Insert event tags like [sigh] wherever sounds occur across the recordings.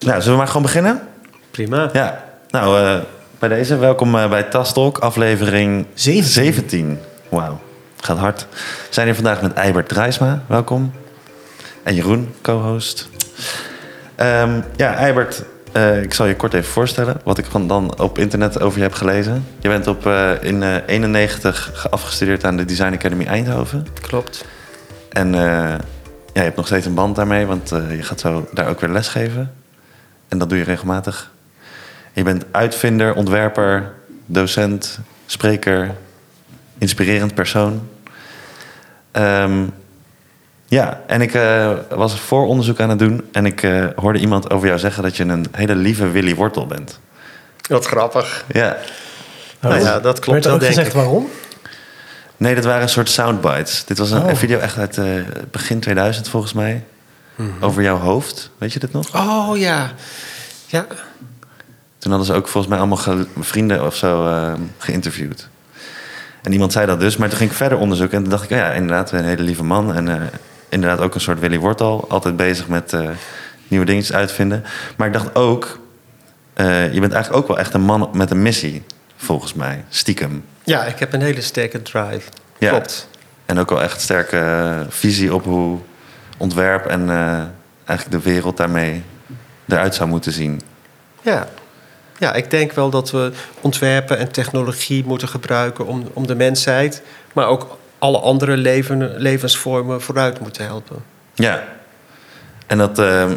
Nou, zullen we maar gewoon beginnen? Prima. Ja. Nou, eh, bij deze, welkom eh, bij Tastalk, aflevering 17. 17. Wauw, gaat hard. We zijn hier vandaag met Eibert Drijsma, welkom. En Jeroen, co-host. Ehm, ja, Eibert, eh, ik zal je kort even voorstellen wat ik van dan op internet over je heb gelezen. Je bent op, in eh 91 afgestudeerd aan de Design Academy Eindhoven. Klopt. En ja, je hebt nog steeds een band daarmee, want je gaat zo daar ook weer lesgeven. En dat doe je regelmatig. Je bent uitvinder, ontwerper, docent, spreker, inspirerend persoon. Ehm, ja, en ik eh, was vooronderzoek aan het doen en ik eh, hoorde iemand over jou zeggen dat je een hele lieve Willy Wortel bent. Wat grappig. Ja, Nou ja, dat klopt er wel, denk gezegd ik. waarom? nee, dat waren een soort soundbites. Dit was een, Oh. een video echt uit eh, begin 2000 volgens mij. Over jouw hoofd, weet je dit nog? Oh ja. Ja. Toen hadden ze ook volgens mij allemaal vrienden of zo eh, geïnterviewd. En iemand zei dat dus, maar toen ging ik verder onderzoeken. En toen dacht ik, oh ja, inderdaad, een hele lieve man. En eh, inderdaad ook een soort Willy Wortel. Altijd bezig met eh, nieuwe dingetjes uitvinden. Maar ik dacht ook, je bent eigenlijk ook wel echt een man met een missie, volgens mij. Stiekem. ja, ik heb een hele sterke drive. Ja. Klopt. En ook wel echt sterke visie op hoe ontwerp en eh, eigenlijk de wereld daarmee eruit zou moeten zien. Ja. Ja, ik denk wel dat we ontwerpen en technologie moeten gebruiken om, om de mensheid, maar ook alle andere leven, levensvormen vooruit moeten helpen. Ja. En dat, eh,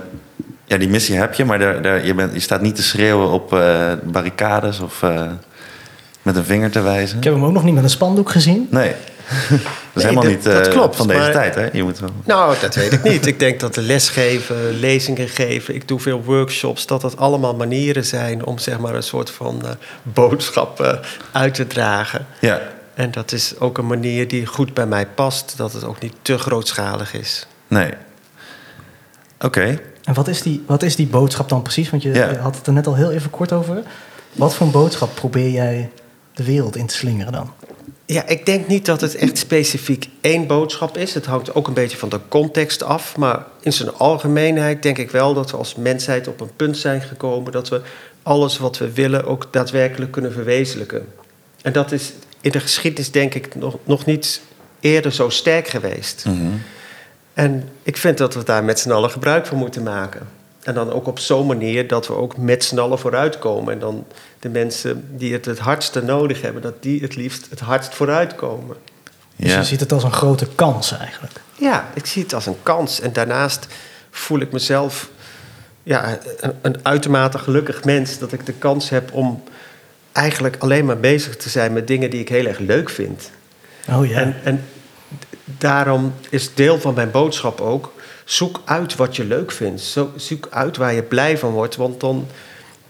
ja, die missie heb je, maar daar, daar, je, bent, je staat niet te schreeuwen op eh, barricades of eh, met een vinger te wijzen. Ik heb hem ook nog niet met een spandoek gezien. Nee. Dat is helemaal dat- niet eh, dat klopt, van deze maar- tijd, hè? Je moet wel... Nou, dat weet ik niet. Ik denk dat de lesgeven, lezingen geven, ik doe veel workshops, dat dat allemaal manieren zijn om zeg maar een soort van eh, boodschap eh, uit te dragen. Ja. En dat is ook een manier die goed bij mij past, dat het ook niet te grootschalig is. Nee. Oké. En wat is, die, wat is die boodschap dan precies? Want je Ja. je had het er net al heel even kort over. Wat voor een boodschap probeer jij de wereld in te slingeren dan? Ja, ik denk niet dat het echt specifiek één boodschap is. Het hangt ook een beetje van de context af. Maar in zijn algemeenheid denk ik wel dat we als mensheid op een punt zijn gekomen dat we alles wat we willen ook daadwerkelijk kunnen verwezenlijken. En dat is in de geschiedenis denk ik nog, nog niet eerder zo sterk geweest. Mhm. En ik vind dat we daar met z'n allen gebruik van moeten maken. En dan ook op zo'n manier dat we ook met z'n allen vooruitkomen. En dan de mensen die het het hardste nodig hebben, dat die het liefst het hardst vooruitkomen. Dus je ziet het als een grote kans eigenlijk. Ja, ik zie het als een kans. En daarnaast voel ik mezelf ja, een, een uitermate gelukkig mens dat ik de kans heb om eigenlijk alleen maar bezig te zijn met dingen die ik heel erg leuk vind. Oh ja. En, en daarom is deel van mijn boodschap ook: zoek uit wat je leuk vindt. Zo, zoek uit waar je blij van wordt, want dan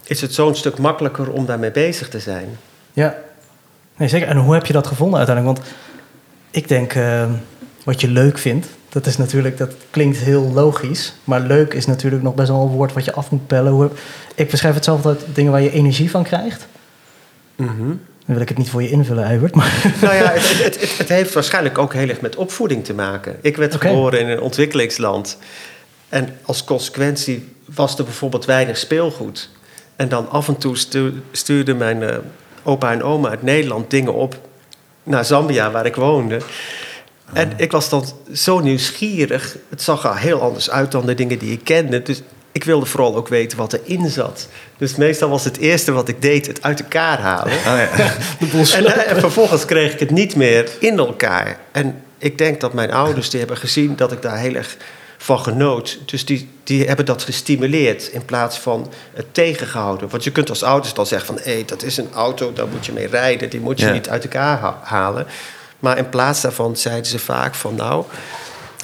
is het zo'n stuk makkelijker om daarmee bezig te zijn. Ja, nee, zeker. En hoe heb je dat gevonden uiteindelijk? Want ik denk, eh, wat je leuk vindt, dat is natuurlijk, dat klinkt heel logisch. Maar leuk is natuurlijk nog best wel een woord wat je af moet pellen. Hoe heb- ik beschrijf het zelf altijd dingen waar je energie van krijgt. Dan wil ik het niet voor je invullen, Eibert. Maar Nou ja, het, het, het, het heeft waarschijnlijk ook heel erg met opvoeding te maken. Ik werd geboren in een ontwikkelingsland. En als consequentie was er bijvoorbeeld weinig speelgoed. En dan af en toe stu- stuurden mijn eh, opa en oma uit Nederland dingen op naar Zambia, waar ik woonde. En ik was dan zo nieuwsgierig. Het zag er heel anders uit dan de dingen die ik kende. Dus ik wilde vooral ook weten wat erin zat. Dus meestal was het eerste wat ik deed het uit elkaar halen. Oh, ja. [laughs] de En, eh, en vervolgens kreeg ik het niet meer in elkaar. En ik denk dat mijn ouders die hebben gezien dat ik daar heel erg van genoot. Dus die, die hebben dat gestimuleerd in plaats van het tegengehouden. Want je kunt als ouders dan zeggen van... hé, dat is een auto, daar moet je mee rijden. Die moet je Ja. niet uit elkaar ha- halen. Maar in plaats daarvan zeiden ze vaak van... nou,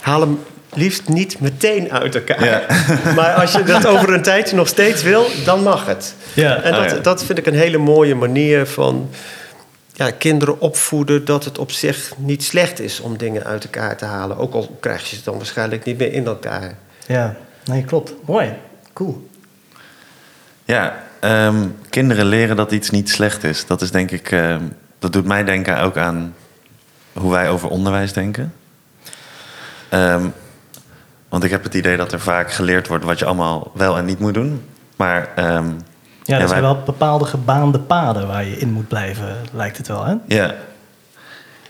haal hem liefst niet meteen uit elkaar. Ja. [laughs] Maar als je dat over een tijdje nog steeds wil, dan mag het. Ja. En dat, ja. dat vind ik een hele mooie manier van ja, kinderen opvoeden dat het op zich niet slecht is om dingen uit elkaar te halen. Ook al krijg je ze dan waarschijnlijk niet meer in elkaar. Ja, nee, klopt. Mooi. Cool. Ja, ehm, kinderen leren dat iets niet slecht is. Dat is denk ik, ehm, dat doet mij denken ook aan hoe wij over onderwijs denken. Ehm, want ik heb het idee dat er vaak geleerd wordt wat je allemaal wel en niet moet doen. Maar ehm, Ja, er Ja, zijn wij- wel bepaalde gebaande paden waar je in moet blijven, lijkt het wel, hè? ja.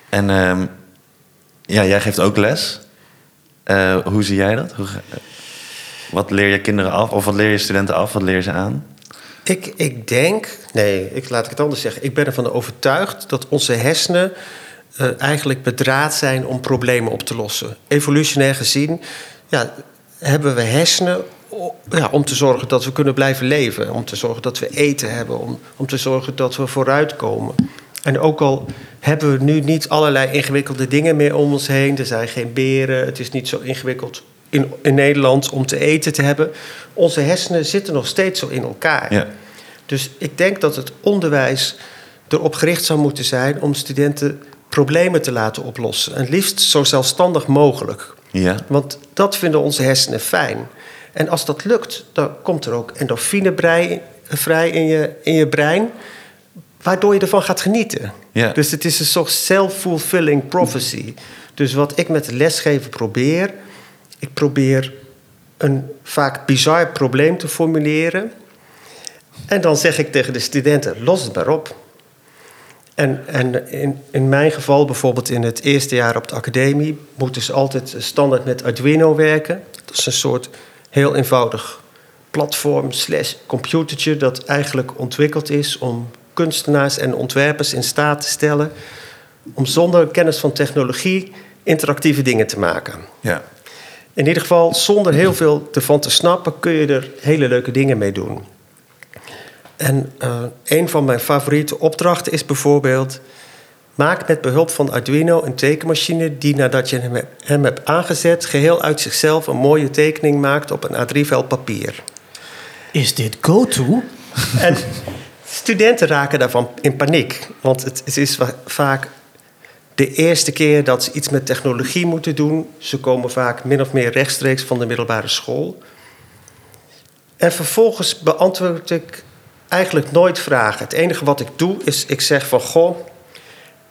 En ehm, ja, jij geeft ook les. Eh, hoe zie jij dat? Hoe, wat leer je kinderen af? Of wat leer je studenten af? Wat leer je ze aan? Ik, ik denk, nee, ik, laat ik het anders zeggen. Ik ben ervan overtuigd dat onze hersenen eh, eigenlijk bedraad zijn om problemen op te lossen. Evolutionair gezien ja, hebben we hersenen ja, om te zorgen dat we kunnen blijven leven. Om te zorgen dat we eten hebben. Om, om te zorgen dat we vooruitkomen. En ook al hebben we nu niet allerlei ingewikkelde dingen meer om ons heen. Er zijn geen beren. Het is niet zo ingewikkeld in, in Nederland om te eten te hebben. Onze hersenen zitten nog steeds zo in elkaar. Ja. Dus ik denk dat het onderwijs erop gericht zou moeten zijn om studenten problemen te laten oplossen. En liefst zo zelfstandig mogelijk. Ja. Want dat vinden onze hersenen fijn. En als dat lukt, dan komt er ook endorfine vrij in je, in je brein, waardoor je ervan gaat genieten. Ja. Dus het is een soort self-fulfilling prophecy. Dus wat ik met lesgeven probeer, ik probeer een vaak bizar probleem te formuleren. En dan zeg ik tegen de studenten, los het maar op. En, en in, in mijn geval, bijvoorbeeld in het eerste jaar op de academie, moeten ze altijd standaard met Arduino werken. Dat is een soort heel eenvoudig platform slash computertje dat eigenlijk ontwikkeld is om kunstenaars en ontwerpers in staat te stellen om zonder kennis van technologie interactieve dingen te maken. Ja. In ieder geval, zonder heel veel ervan te snappen, kun je er hele leuke dingen mee doen. En eh, een van mijn favoriete opdrachten is bijvoorbeeld... maak met behulp van Arduino een tekenmachine... die nadat je hem, hem hebt aangezet... geheel uit zichzelf een mooie tekening maakt op een A3-vel papier. Is dit go-to? [laughs] En studenten raken daarvan in paniek. Want het, het is va- vaak de eerste keer dat ze iets met technologie moeten doen. Ze komen vaak min of meer rechtstreeks van de middelbare school. En vervolgens beantwoord ik eigenlijk nooit vragen. Het enige wat ik doe is, ik zeg van... Goh,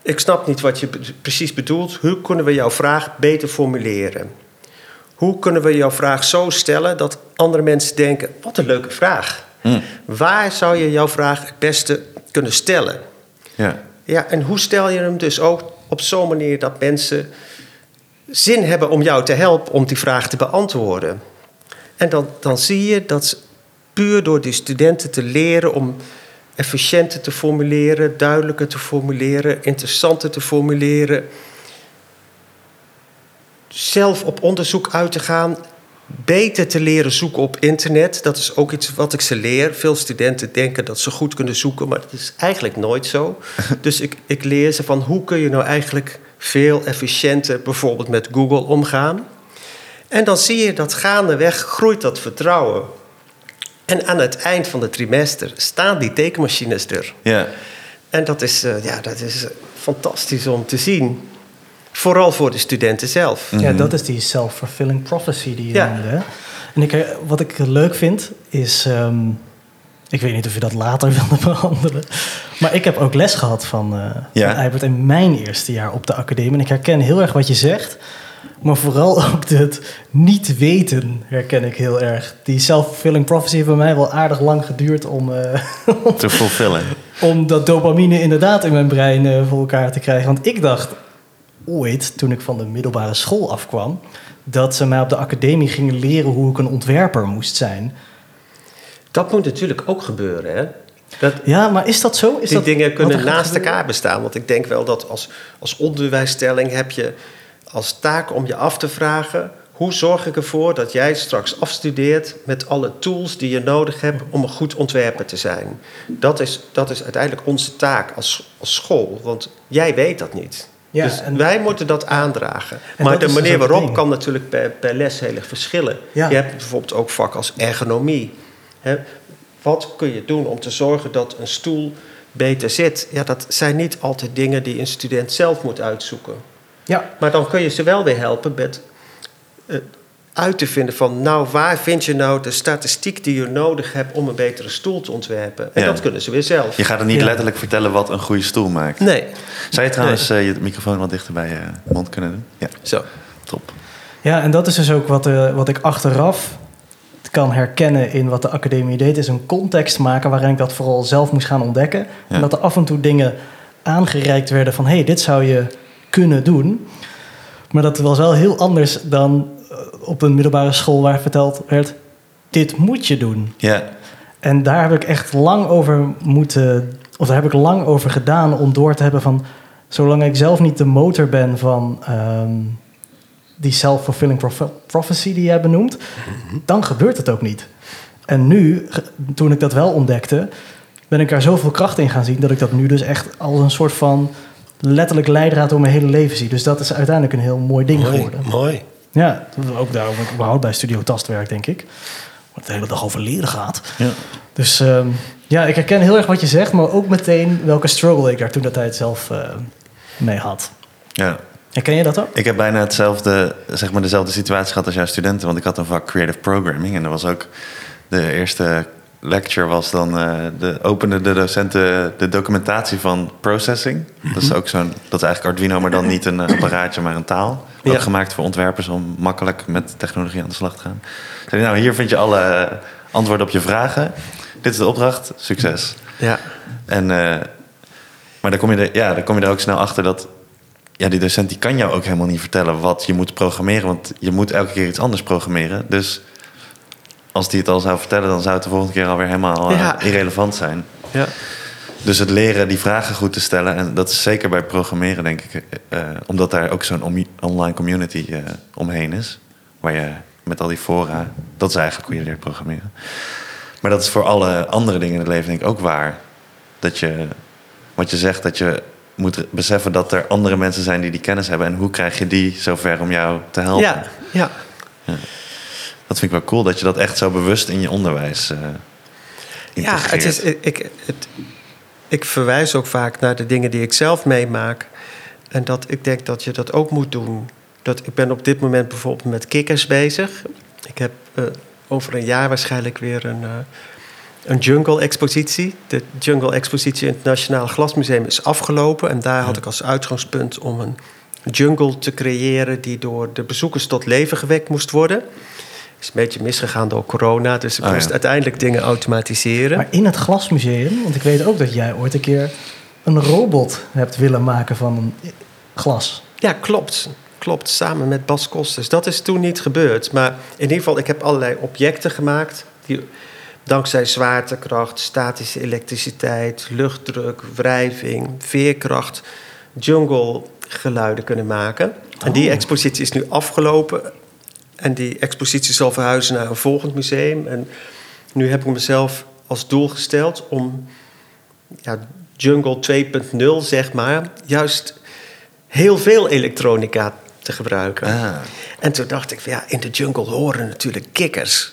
ik snap niet wat je precies bedoelt. Hoe kunnen we jouw vraag beter formuleren? Hoe kunnen we jouw vraag zo stellen dat andere mensen denken... wat een leuke vraag. Waar zou je jouw vraag het beste kunnen stellen? Ja. Ja, en hoe stel je hem dus ook op zo'n manier dat mensen zin hebben om jou te helpen om die vraag te beantwoorden? En dan, dan zie je dat puur door die studenten te leren om efficiënter te formuleren, duidelijker te formuleren, interessanter te formuleren, zelf op onderzoek uit te gaan, beter te leren zoeken op internet. Dat is ook iets wat ik ze leer. Veel studenten denken dat ze goed kunnen zoeken, maar dat is eigenlijk nooit zo. [laughs] Dus ik, ik leer ze van hoe kun je nou eigenlijk veel efficiënter bijvoorbeeld met Google omgaan. En dan zie je dat gaandeweg groeit dat vertrouwen. En aan het eind van het trimester staan die tekenmachines er. Ja. En dat is, eh, ja, dat is eh, fantastisch om te zien. Vooral voor de studenten zelf. Ja, dat is die self-fulfilling prophecy die je Ja. noemde. En ik, eh, wat ik leuk vind is... ehm, ik weet niet of je dat later [laughs] wilde behandelen. Maar ik heb ook les gehad van, eh Ja. van Eibert in mijn eerste jaar op de academie. En ik herken heel erg wat je zegt. Maar vooral [laughs] ook het niet weten herken ik heel erg. Die self-fulfilling prophecy heeft bij mij wel aardig lang geduurd om, eh, [laughs] Te fulfillen. om dat dopamine inderdaad in mijn brein eh, voor elkaar te krijgen. Want ik dacht ooit, toen ik van de middelbare school afkwam, dat ze mij op de academie gingen leren hoe ik een ontwerper moest zijn. Dat moet natuurlijk ook gebeuren. Hè? Dat, Ja, maar is dat zo? Is die dat dingen kunnen naast gebeuren? elkaar bestaan. Want ik denk wel dat als, als onderwijsstelling heb je als taak om je af te vragen... hoe zorg ik ervoor dat jij straks afstudeert met alle tools die je nodig hebt... om een goed ontwerper te zijn. Dat is, dat is uiteindelijk onze taak als, als school. Want jij weet dat niet. Ja, dus en- wij moeten dat aandragen. En maar de dus manier waarop ding. kan natuurlijk per, per les heel erg verschillen. Ja. Je hebt bijvoorbeeld ook vak als ergonomie. Wat kun je doen om te zorgen dat een stoel beter zit? Ja, dat zijn niet altijd dingen die een student zelf moet uitzoeken. Ja, Maar dan kun je ze wel weer helpen met eh, uit te vinden van... nou, waar vind je nou de statistiek die je nodig hebt om een betere stoel te ontwerpen? En Ja. dat kunnen ze weer zelf. Je gaat er niet Ja. letterlijk vertellen wat een goede stoel maakt. Nee, Zou je trouwens eh, je microfoon wat dichter bij je mond kunnen doen? Ja, zo. top. ja en dat is dus ook wat, eh, wat ik achteraf kan herkennen in wat de academie deed, is een context maken waarin ik dat vooral zelf moest gaan ontdekken. Ja. En dat er af en toe dingen aangereikt werden van hé, hey, dit zou je kunnen doen. Maar dat was wel heel anders dan eh, op een middelbare school waar verteld werd: dit moet je doen. Ja, En daar heb ik echt lang over moeten, of daar heb ik lang over gedaan om door te hebben van, zolang ik zelf niet de motor ben van ehm, die self-fulfilling proph- prophecy die jij benoemt, dan gebeurt het ook niet. En nu, toen ik dat wel ontdekte, ben ik daar zoveel kracht in gaan zien dat ik dat nu dus echt als een soort van letterlijk leidraad door mijn hele leven zie. Dus dat is uiteindelijk een heel mooi ding Mooi, geworden. mooi. Ja, ook daarom ik überhaupt bij Studio Tastwerk, denk ik. Wat de hele dag over leren gaat. ja. Dus ehm, ja, ik herken heel erg wat je zegt, maar ook meteen welke struggle ik daar toen dat tijd zelf eh, mee had. ja. Herken je dat ook? Ik heb bijna hetzelfde, zeg maar dezelfde situatie gehad als jouw studenten. Want ik had een vak Creative Programming. En dat was ook de eerste lecture was dan eh, de, opende de docenten de documentatie van processing. Dat is ook zo'n, dat is eigenlijk Arduino, maar dan niet een eh, apparaatje, maar een taal. Ook Ja. gemaakt voor ontwerpers om makkelijk met technologie aan de slag te gaan. Zei, nou, hier vind je alle antwoorden op je vragen. Dit is de opdracht, succes. Ja, En, eh, maar dan kom, je er, ja, dan kom je er ook snel achter dat... Ja, die docent die kan jou ook helemaal niet vertellen wat je moet programmeren. Want je moet elke keer iets anders programmeren. Dus als die het al zou vertellen... dan zou het de volgende keer alweer helemaal eh, Ja. irrelevant zijn. ja. Dus het leren die vragen goed te stellen... en dat is zeker bij programmeren, denk ik... eh, omdat daar ook zo'n online community eh, omheen is. Waar je met al die fora... dat is eigenlijk hoe je leert programmeren. Maar dat is voor alle andere dingen in het leven denk ik ook waar. Dat je, wat je zegt, dat je moet beseffen dat er andere mensen zijn die die kennis hebben. En hoe krijg je die zover om jou te helpen? ja, ja. Dat vind ik wel cool, dat je dat echt zo bewust in je onderwijs eh Ja, integreert. het is, ik, het, ik verwijs ook vaak naar de dingen die ik zelf meemaak. En dat ik denk dat je dat ook moet doen. Dat, ik ben op dit moment bijvoorbeeld met kikkers bezig. Ik heb eh, over een jaar waarschijnlijk weer een, eh, een jungle-expositie. De jungle-expositie in het Nationaal Glasmuseum is afgelopen. En daar had ik als uitgangspunt om een jungle te creëren... die door de bezoekers tot leven gewekt moest worden. Is een beetje misgegaan door corona, dus ik ja. moest uiteindelijk dingen automatiseren. Maar in het glasmuseum, want ik weet ook dat jij ooit een keer een robot hebt willen maken van een glas. Ja, klopt. Klopt, samen met Bas Kosters. Dat is toen niet gebeurd. Maar in ieder geval, ik heb allerlei objecten gemaakt... die dankzij zwaartekracht, statische elektriciteit... luchtdruk, wrijving, veerkracht... jungle geluiden kunnen maken. En die Oh. expositie is nu afgelopen. En die expositie zal verhuizen naar een volgend museum. En nu heb ik mezelf als doel gesteld om ja, Jungle 2.0, zeg maar, juist heel veel elektronica te gebruiken. Ah, En toen dacht ik, van, ja, in de jungle horen natuurlijk kikkers.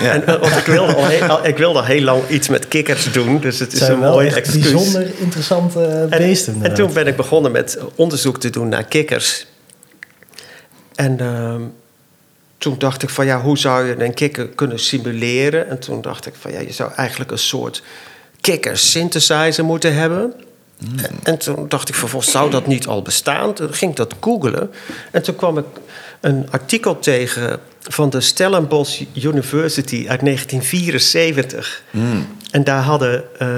ja. En, eh, want ik wilde, al heel, al- ik wilde al heel lang iets met kikkers doen, dus het is zijn een wel mooi excuus. bijzonder interessante En, beesten. en toen ben ik begonnen met onderzoek te doen naar kikkers. En ehm, toen dacht ik van ja, hoe zou je een kikker kunnen simuleren? En toen dacht ik van ja, je zou eigenlijk een soort kikker synthesizer moeten hebben. En, en toen dacht ik vervolgens, zou dat niet al bestaan? Toen ging ik dat googlen. En toen kwam ik een artikel tegen van de Stellenbosch University uit 1974. Mm. En daar hadden eh,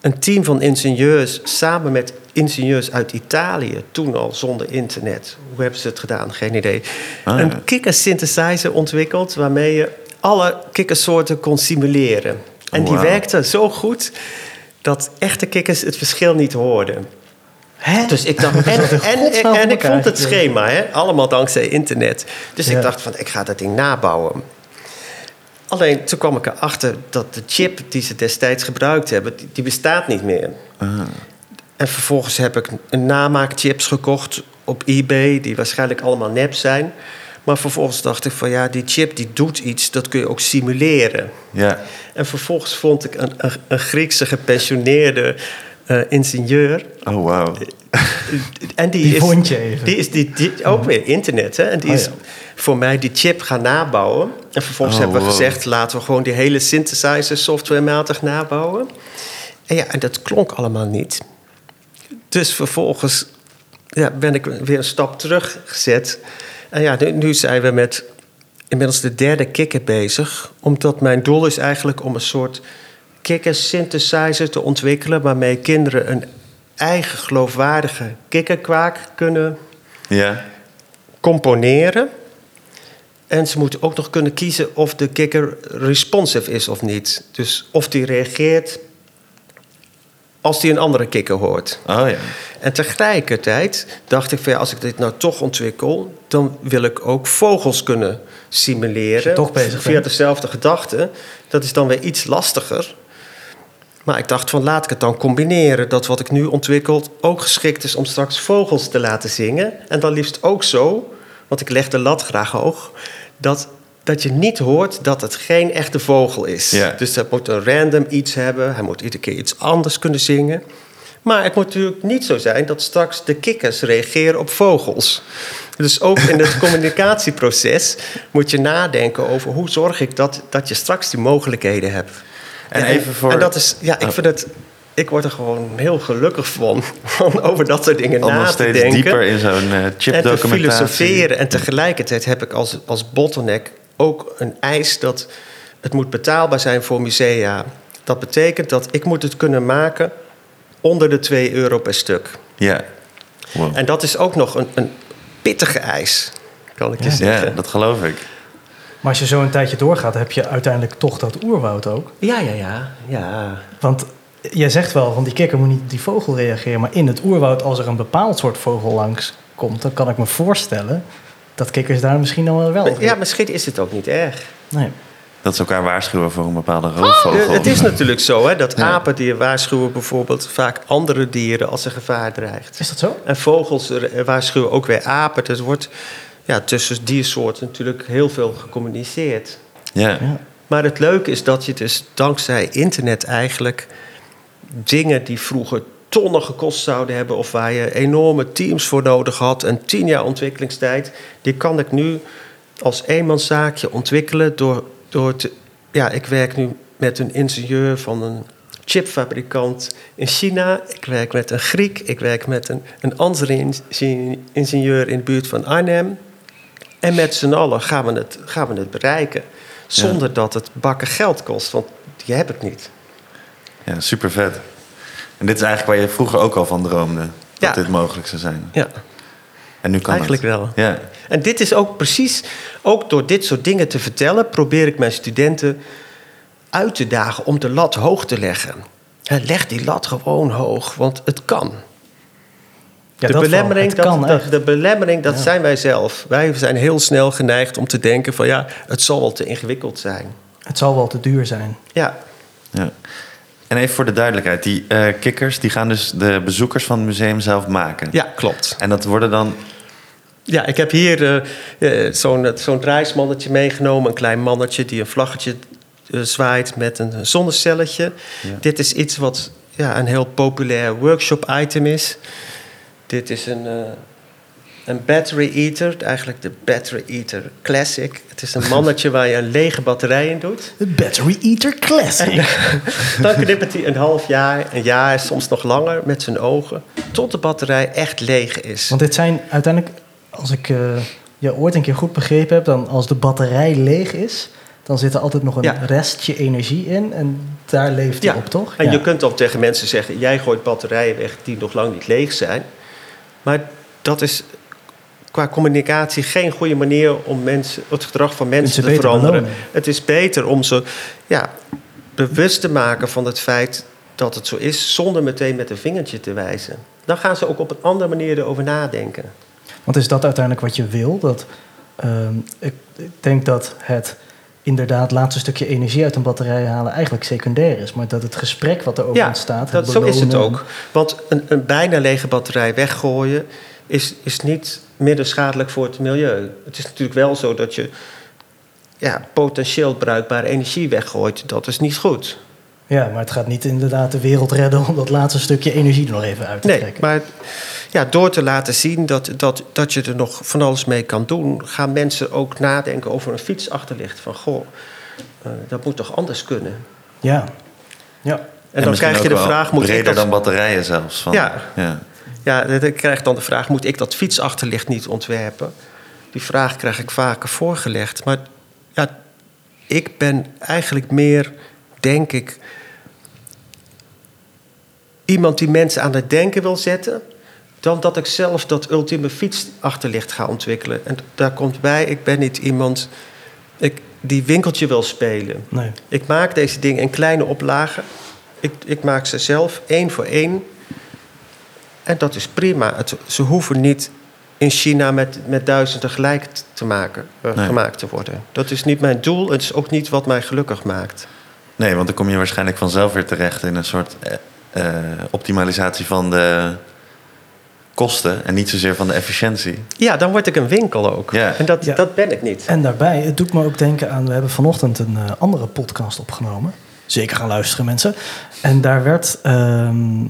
een team van ingenieurs samen met ingenieurs uit Italië, toen al zonder internet. Hoe hebben ze het gedaan? Geen idee. Ah, een ja. kikker synthesizer ontwikkeld waarmee je alle kikkersoorten kon simuleren. En die werkte zo goed dat echte kikkers het verschil niet hoorden. Hè? [laughs] Dus ik dacht, en, en, ik vond het schema, hè, allemaal dankzij internet. Dus Ja. ik dacht van, ik ga dat ding nabouwen. Alleen toen kwam ik erachter dat de chip die ze destijds gebruikt hebben, die, die bestaat niet meer. Ah. En vervolgens heb ik een namaakchips gekocht op eBay, die waarschijnlijk allemaal nep zijn. Maar vervolgens dacht ik van ja, die chip die doet iets, dat kun je ook simuleren. Ja. En vervolgens vond ik een, een, een Griekse gepensioneerde eh, ingenieur. Oh, wauw. En die, Die is, vond je even. Die is die, die, ook weer internet, hè? En die Oh, is ja. voor mij die chip gaan nabouwen. En vervolgens Oh, hebben we wow. gezegd... laten we gewoon die hele synthesizer softwarematig nabouwen. En ja, en dat klonk allemaal niet. Dus vervolgens ja, ben ik weer een stap terug gezet. En ja, nu, nu zijn we met inmiddels de derde kikker bezig. Omdat mijn doel is eigenlijk om een soort kikker synthesizer te ontwikkelen... waarmee kinderen een eigen geloofwaardige kikkerkwaak kunnen Ja. componeren. En ze moeten ook nog kunnen kiezen of de kikker responsive is of niet. Dus of die reageert als die een andere kikker hoort. Oh ja. En tegelijkertijd dacht ik van ja, als ik dit nou toch ontwikkel, dan wil ik ook vogels kunnen simuleren. toch bezig via bent. dezelfde gedachte. Dat is dan weer iets lastiger. Maar ik dacht van laat ik het dan combineren. Dat wat ik nu ontwikkel ook geschikt is om straks vogels te laten zingen. En dan liefst ook zo, want ik leg de lat graag hoog, dat, dat je niet hoort dat het geen echte vogel is. Ja. Dus dat moet een random iets hebben. Hij moet iedere keer iets anders kunnen zingen. Maar het moet natuurlijk niet zo zijn dat straks de kikkers reageren op vogels. Dus ook in het [laughs] communicatieproces moet je nadenken over hoe zorg ik dat, dat je straks die mogelijkheden hebt. En Ja, even voor... En dat is, ja, ik Oh. vind het. Ik word er gewoon heel gelukkig van, [laughs] van over dat soort dingen Om na nog te steeds denken. dieper in zo'n eh en te chipdocumentatie. filosoferen. En tegelijkertijd heb ik als, als bottleneck ook een eis dat het moet betaalbaar zijn voor musea. Dat betekent dat ik moet het kunnen maken onder de 2 euro per stuk. Ja. Wow. En dat is ook nog een, een pittige eis, kan ik je zeggen. Ja, dat geloof ik. Maar als je zo een tijdje doorgaat, heb je uiteindelijk toch dat oerwoud ook. Ja, ja, ja. ja. Want jij zegt wel, van die kikker moet niet op die vogel reageren. Maar in het oerwoud, als er een bepaald soort vogel langs komt, dan kan ik me voorstellen dat kikkers daar misschien dan wel wel. Ja, misschien is het ook niet erg. Nee. Dat ze elkaar waarschuwen voor een bepaalde roofvogel. Eh, Het is natuurlijk zo hè, dat Ja. apen die waarschuwen bijvoorbeeld vaak andere dieren als er gevaar dreigt. Is dat zo? En vogels waarschuwen ook weer apen. Dus wordt ja, tussen diersoorten natuurlijk heel veel gecommuniceerd. Ja. Ja. Maar het leuke is dat je dus dankzij internet eigenlijk dingen die vroeger tonnen gekost zouden hebben of waar je enorme teams voor nodig had en tien jaar ontwikkelingstijd, die kan ik nu als eenmanszaakje ontwikkelen door, door te. Ja, ik werk nu met een ingenieur van een chipfabrikant in China. Ik werk met een Griek. Ik werk met een, een andere inge- ingenieur in de buurt van Arnhem. En met z'n allen gaan we het, gaan we het bereiken. Zonder dat het bakken geld kost, want die heb ik niet. ja, super vet. En dit is eigenlijk waar je vroeger ook al van droomde. Dat Ja. dit mogelijk zou zijn. Ja, En nu kan eigenlijk het. wel. Ja. En dit is ook precies, ook door dit soort dingen te vertellen, probeer ik mijn studenten uit te dagen om de lat hoog te leggen. Leg die lat gewoon hoog, want het kan. Ja, de, dat belemmering, kan dat, dat, de belemmering, dat Ja. zijn wij zelf. Wij zijn heel snel geneigd om te denken van ja, het zal wel te ingewikkeld zijn. Het zal wel te duur zijn. Ja, ja. En even voor de duidelijkheid. Die eh, kikkers die gaan dus de bezoekers van het museum zelf maken. ja klopt. En dat worden dan... Ja, ik heb hier eh, eh, zo'n zo'n draaismannetje meegenomen. Een klein mannetje die een vlaggetje zwaait met een zonnecelletje. Ja. Dit is iets wat ja, een heel populair workshop-item is. Dit is een, eh, een battery eater, eigenlijk de Battery Eater Classic. Het is een [laughs] mannetje waar je een lege batterij in doet. De Battery Eater Classic. Dan knippert hij een half jaar, een jaar, soms nog langer met zijn ogen. Tot de batterij echt leeg is. Want dit zijn uiteindelijk, als ik eh, je ooit een keer goed begrepen heb, dan als de batterij leeg is, dan zit er altijd nog een Ja. restje energie in en daar leeft hij Ja, op, toch? En Ja. je kunt dan tegen mensen zeggen: jij gooit batterijen weg die nog lang niet leeg zijn. Maar dat is qua communicatie geen goede manier om mensen, het gedrag van mensen te veranderen. belonen. Het is beter om ze ja, bewust te maken van het feit dat het zo is, zonder meteen met een vingertje te wijzen. Dan gaan ze ook op een andere manier erover nadenken. Want is dat uiteindelijk wat je wil? Dat, ehm, ik, ik denk dat het inderdaad laatste stukje energie uit een batterij halen eigenlijk secundair is. Maar dat het gesprek wat erover Ja, ontstaat... dat, het zo is het ook. Want een, een bijna lege batterij weggooien is, is niet minder schadelijk voor het milieu. Het is natuurlijk wel zo dat je ja, potentieel bruikbare energie weggooit. Dat is niet goed. Ja, maar het gaat niet inderdaad de wereld redden om dat laatste stukje energie er nog even uit te Nee, trekken. maar ja, door te laten zien dat, dat, dat je er nog van alles mee kan doen, gaan mensen ook nadenken over een fietsachterlicht. Van goh, eh, dat moet toch anders kunnen? Ja. ja. En, dan krijg je ook de vraag: moet ik breder dat dan batterijen zelfs. Van, Ja. ja. Ja, dan krijg ik dan de vraag: moet ik dat fietsachterlicht niet ontwerpen? Die vraag krijg ik vaker voorgelegd. Maar Ja, ik ben eigenlijk meer, denk ik, iemand die mensen aan het denken wil zetten. Dan dat ik zelf dat ultieme fietsachterlicht ga ontwikkelen. En daar komt bij, ik ben niet iemand ik, die winkeltje wil spelen. Nee. Ik maak deze dingen in kleine oplagen. Ik, ik maak ze zelf één voor één. En dat is prima. Het, ze hoeven niet in China met, met duizend tegelijk t- te maken, eh, Nee. gemaakt te worden. Dat is niet mijn doel. Het is ook niet wat mij gelukkig maakt. Nee, want dan kom je waarschijnlijk vanzelf weer terecht in een soort eh, eh, optimalisatie van de kosten en niet zozeer van de efficiëntie. Ja, dan word ik een winkel ook. Ja. En dat, Ja. dat ben ik niet. En daarbij, het doet me ook denken aan... We hebben vanochtend een eh, andere podcast opgenomen. Zeker gaan luisteren, mensen. En daar werd... ehm,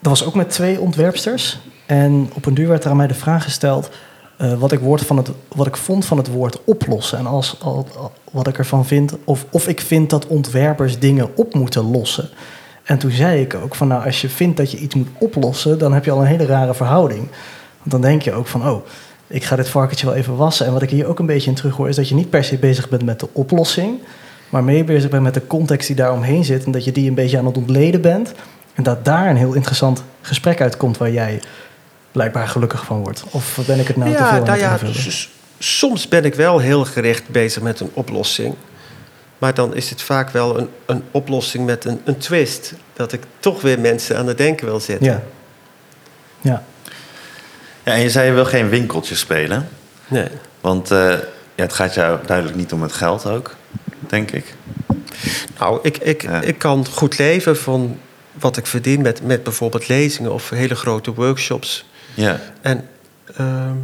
dat was ook met twee ontwerpsters. En op een duur werd er aan mij de vraag gesteld... eh, wat, ik woord van het, wat ik vond van het woord oplossen. En als, al, al- wat ik ervan vind... Of, of ik vind dat ontwerpers dingen op moeten lossen. En toen zei ik ook van... Nou, als je vindt dat je iets moet oplossen... dan heb je al een hele rare verhouding. Want dan denk je ook van... Oh, ik ga dit varkentje wel even wassen. En wat ik hier ook een beetje in terug hoor... is dat je niet per se bezig bent met de oplossing... maar meer bezig bent met de context die daaromheen zit... en dat je die een beetje aan het ontleden bent... en dat daar een heel interessant gesprek uitkomt... waar jij blijkbaar gelukkig van wordt. Of ben ik het nou te veel ja, aan nou het ja, invullen? s- soms ben ik wel heel gericht bezig met een oplossing. Maar dan is het vaak wel een, een oplossing met een, een twist. Dat ik toch weer mensen aan het denken wil zetten. Ja. Ja. Ja, en je zei je wil geen winkeltje spelen. Nee. Want eh, ja, het gaat jou duidelijk niet om het geld ook, denk ik. Nou, ik, ik, Ja. ik kan goed leven van wat ik verdien met, met bijvoorbeeld lezingen of hele grote workshops. Ja, En ehm,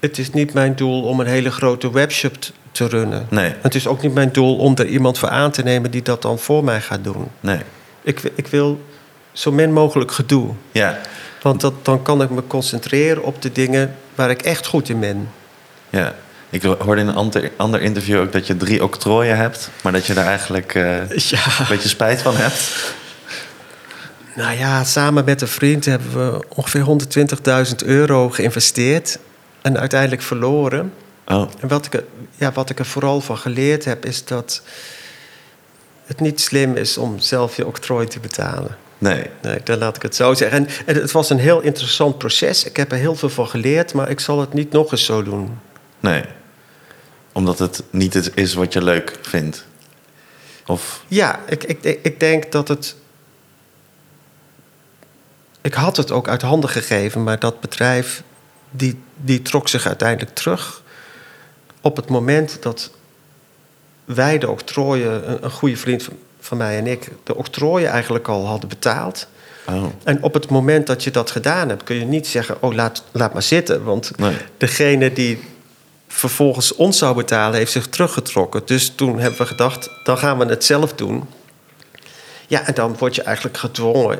het is niet mijn doel om een hele grote webshop te runnen. nee, Het is ook niet mijn doel om er iemand voor aan te nemen die dat dan voor mij gaat doen. nee. Ik, ik wil zo min mogelijk gedoe. Ja, Want dat, dan kan ik me concentreren op de dingen waar ik echt goed in ben. ja. Ik hoorde in een ander, interview ook dat je drie octrooien hebt... maar dat je daar eigenlijk eh, [laughs] Ja. een beetje spijt van hebt. Nou ja, samen met een vriend hebben we ongeveer 120.000 euro geïnvesteerd. En uiteindelijk verloren. Oh, En wat ik, ja, wat ik er vooral van geleerd heb, is dat het niet slim is om zelf je octrooi te betalen. nee. Nee, dan laat ik het zo zeggen. En, en het was een heel interessant proces. Ik heb er heel veel van geleerd, maar ik zal het niet nog eens zo doen. Nee. Omdat het niet het is wat je leuk vindt. Of, Ja, ik, ik, ik denk dat het. Ik had het ook uit handen gegeven, maar dat bedrijf die, die trok zich uiteindelijk terug. Op het moment dat wij de octrooien, een, een goede vriend van, van mij en ik, de octrooien eigenlijk al hadden betaald. oh, En op het moment dat je dat gedaan hebt, kun je niet zeggen: Oh, laat, laat maar zitten. Want nee. degene die vervolgens ons zou betalen, heeft zich teruggetrokken. Dus toen hebben we gedacht, dan gaan we het zelf doen. Ja, en dan word je eigenlijk gedwongen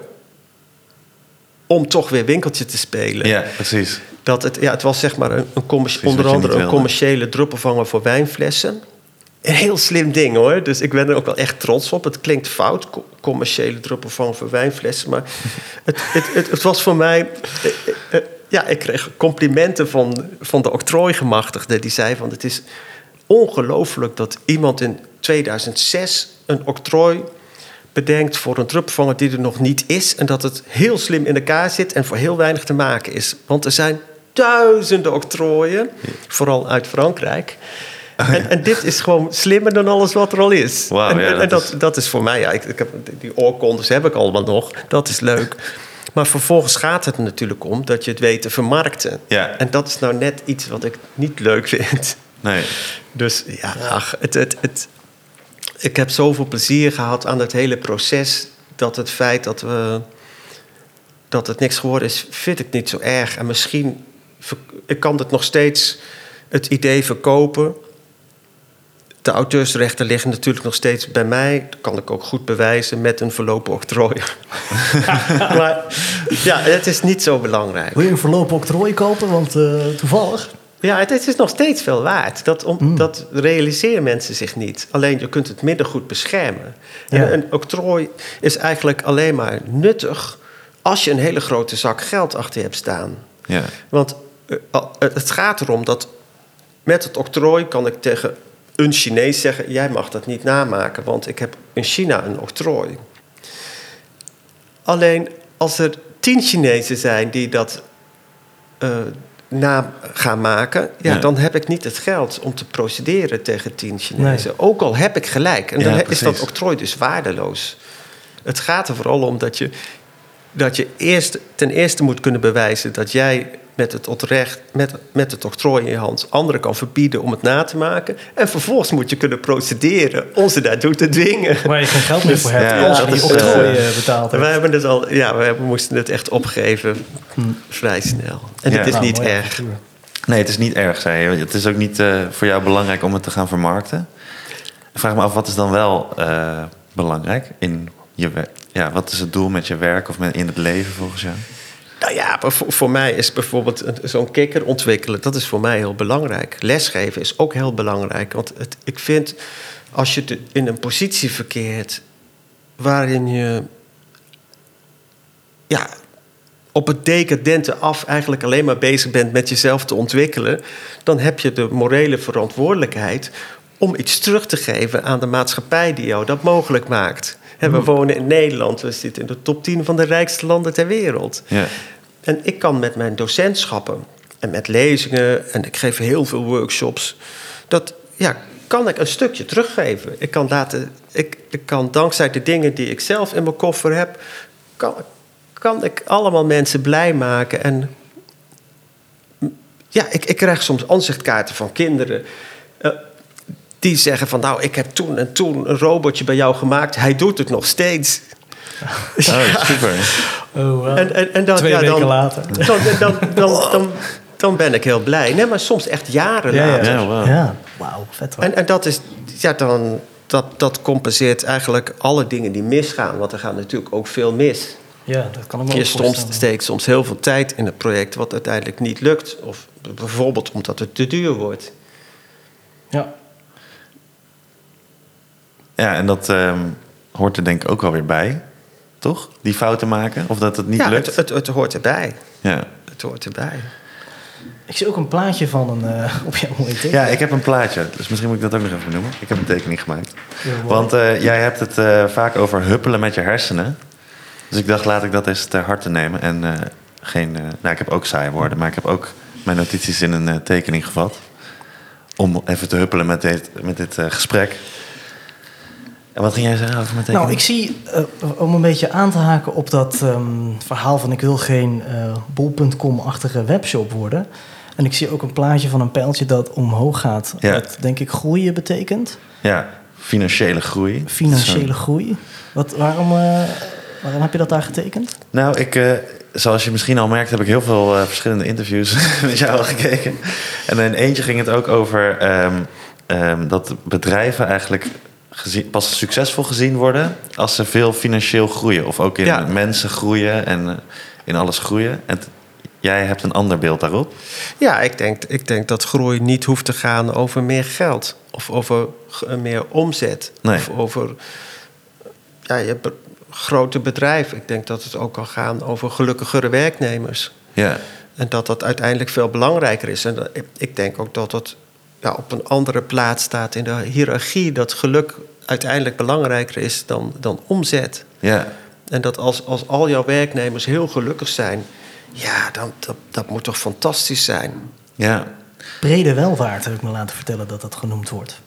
om toch weer winkeltje te spelen. Ja, precies. Dat het, ja, het was zeg maar een, een Precies onder andere een commerciële druppelvanger voor wijnflessen. Een heel slim ding hoor. Dus ik ben er ook wel echt trots op. Het klinkt fout, co- commerciële druppelvanger voor wijnflessen. Maar [laughs] het, het, het, het was voor mij. eh, eh, eh, ja, ik kreeg complimenten van, van de octrooigemachtigde. Die zei van het is ongelooflijk dat iemand in 2006 een octrooi bedenkt voor een druppelvanger die er nog niet is. En dat het heel slim in elkaar zit en voor heel weinig te maken is. Want er zijn duizenden octrooien, vooral uit Frankrijk. En, en dit is gewoon slimmer dan alles wat er al is. En ja, en- en dat dat, is- dat is voor mij, ja, ik, ik heb, die oorkondes heb ik allemaal nog. Dat is leuk. [laughs] Maar vervolgens gaat het natuurlijk om dat je het weet te vermarkten. Ja. En dat is nou net iets wat ik niet leuk vind. Nee. Dus ja, ach, het, het, het, ik heb zoveel plezier gehad aan het hele proces. Dat het feit dat, we, dat het niks geworden is, vind ik niet zo erg. En misschien, ik kan het nog steeds, het idee verkopen. De auteursrechten liggen natuurlijk nog steeds bij mij. Dat kan ik ook goed bewijzen met een verlopen octrooi. [laughs] maar ja, het is niet zo belangrijk. Wil je een voorlopig octrooi kopen? Want eh, toevallig... Ja, het, het is nog steeds veel waard. Dat, om, Mm. dat realiseren mensen zich niet. Alleen je kunt het minder goed beschermen. Ja. En een octrooi is eigenlijk alleen maar nuttig als je een hele grote zak geld achter je hebt staan. Ja. Want eh, het het gaat erom dat met het octrooi kan ik tegen een Chinees zeggen: jij mag dat niet namaken, want ik heb in China een octrooi. Alleen als er tien Chinezen zijn die dat uh, na gaan maken, ja, Ja. dan heb ik niet het geld om te procederen tegen tien Chinezen. Ook al heb ik gelijk. En Ja, dan is precies. dat octrooi dus waardeloos. Het gaat er vooral om dat je, dat je eerst, ten eerste moet kunnen bewijzen dat jij met het, oprecht, met, met het octrooi in je hand anderen kan verbieden om het na te maken. En vervolgens moet je kunnen procederen om ze daartoe te dwingen. Waar je geen geld meer voor hebt Ja, als je die is, octrooi eh, eh, betaald We hebt. hebben het al, ja, we hebben, moesten het echt opgeven vrij snel. En Ja. het is Nou, niet erg. avontuur. Nee, het is niet erg, zei je. Het is ook niet eh, voor jou belangrijk om het te gaan vermarkten. Ik vraag me af, wat is dan wel eh, belangrijk in je werk? Ja, wat is het doel met je werk of met, in het leven volgens jou? Nou ja, voor, voor mij is bijvoorbeeld zo'n kikker ontwikkelen, dat is voor mij heel belangrijk. Lesgeven is ook heel belangrijk. Want het, ik vind, als je in een positie verkeert waarin je ja, op het decadente af eigenlijk alleen maar bezig bent met jezelf te ontwikkelen, dan heb je de morele verantwoordelijkheid om iets terug te geven aan de maatschappij die jou dat mogelijk maakt. We wonen in Nederland, we zitten in de top 10 van de rijkste landen ter wereld. Ja, En ik kan met mijn docentschappen en met lezingen, en ik geef heel veel workshops, dat ja, kan ik een stukje teruggeven. Ik kan, laten, ik, ik kan dankzij de dingen die ik zelf in mijn koffer heb, kan, kan ik allemaal mensen blij maken. En ja, ik, ik krijg soms aanzichtkaarten van kinderen. eh, die zeggen van nou, ik heb toen en toen een robotje bij jou gemaakt. Hij doet het nog steeds. oh, [laughs] super. Oh, wow. En, en, en dan, Twee ja, weken dan, later. Dan, dan, dan, dan, dan ben ik heel blij. Nee, maar soms echt jaren Ja, ja. later. Ja, wow. Ja, wauw, vet hoor. En, en dat is, ja, dan, dat, dat compenseert eigenlijk alle dingen die misgaan. Want er gaat natuurlijk ook veel mis. ja, dat kan me Je ook soms steekt soms heel veel tijd in het project, wat uiteindelijk niet lukt. Of bijvoorbeeld omdat het te duur wordt. Ja. Ja, en dat ehm, hoort er denk ik ook wel weer bij, toch? Die fouten maken, of dat het niet ja, lukt. het, het, het hoort erbij. Ja. Het hoort erbij. Ik zie ook een plaatje van een uh, [laughs] op jouw mooie teken. ja, ik heb een plaatje, dus misschien moet ik dat ook nog even noemen. Ik heb een tekening gemaakt. Want eh, jij hebt het eh, vaak over huppelen met je hersenen. Dus ik dacht, laat ik dat eens ter harte nemen. En eh, geen. eh, nou, ik heb ook saaie woorden, maar ik heb ook mijn notities in een eh, tekening gevat. Om even te huppelen met dit, met dit eh, gesprek. En wat ging jij zeggen over mijn tekening? Nou, ik zie, eh, om een beetje aan te haken op dat ehm, verhaal van ik wil geen eh bol.com-achtige webshop worden. En ik zie ook een plaatje van een pijltje dat omhoog gaat. Ja. Wat denk ik groeien betekent. Ja, financiële groei. Financiële groei. Wat, waarom, eh, waarom heb je dat daar getekend? Nou, ik, zoals je misschien al merkt, heb ik heel veel verschillende interviews [laughs] met jou al gekeken. En in eentje ging het ook over ehm, ehm, dat bedrijven eigenlijk gezien, pas succesvol gezien worden als ze veel financieel groeien. Of ook in Ja. mensen groeien en eh, in alles groeien. En jij hebt een ander beeld daarop. Ja, ik denk, ik denk dat groei niet hoeft te gaan over meer geld. Of over g- meer omzet. Nee. Of over ja, je grote bedrijven. Ik denk dat het ook kan gaan over gelukkigere werknemers. Ja, En dat dat uiteindelijk veel belangrijker is. En dat- ik- ik denk ook dat het ja, op een andere plaats staat in de hiërarchie. Dat geluk uiteindelijk belangrijker is dan, dan omzet. ja, En dat als, als al jouw werknemers heel gelukkig zijn... ja, dan, dat, dat moet toch fantastisch zijn. ja. Brede welvaart heb ik me laten vertellen dat dat genoemd wordt.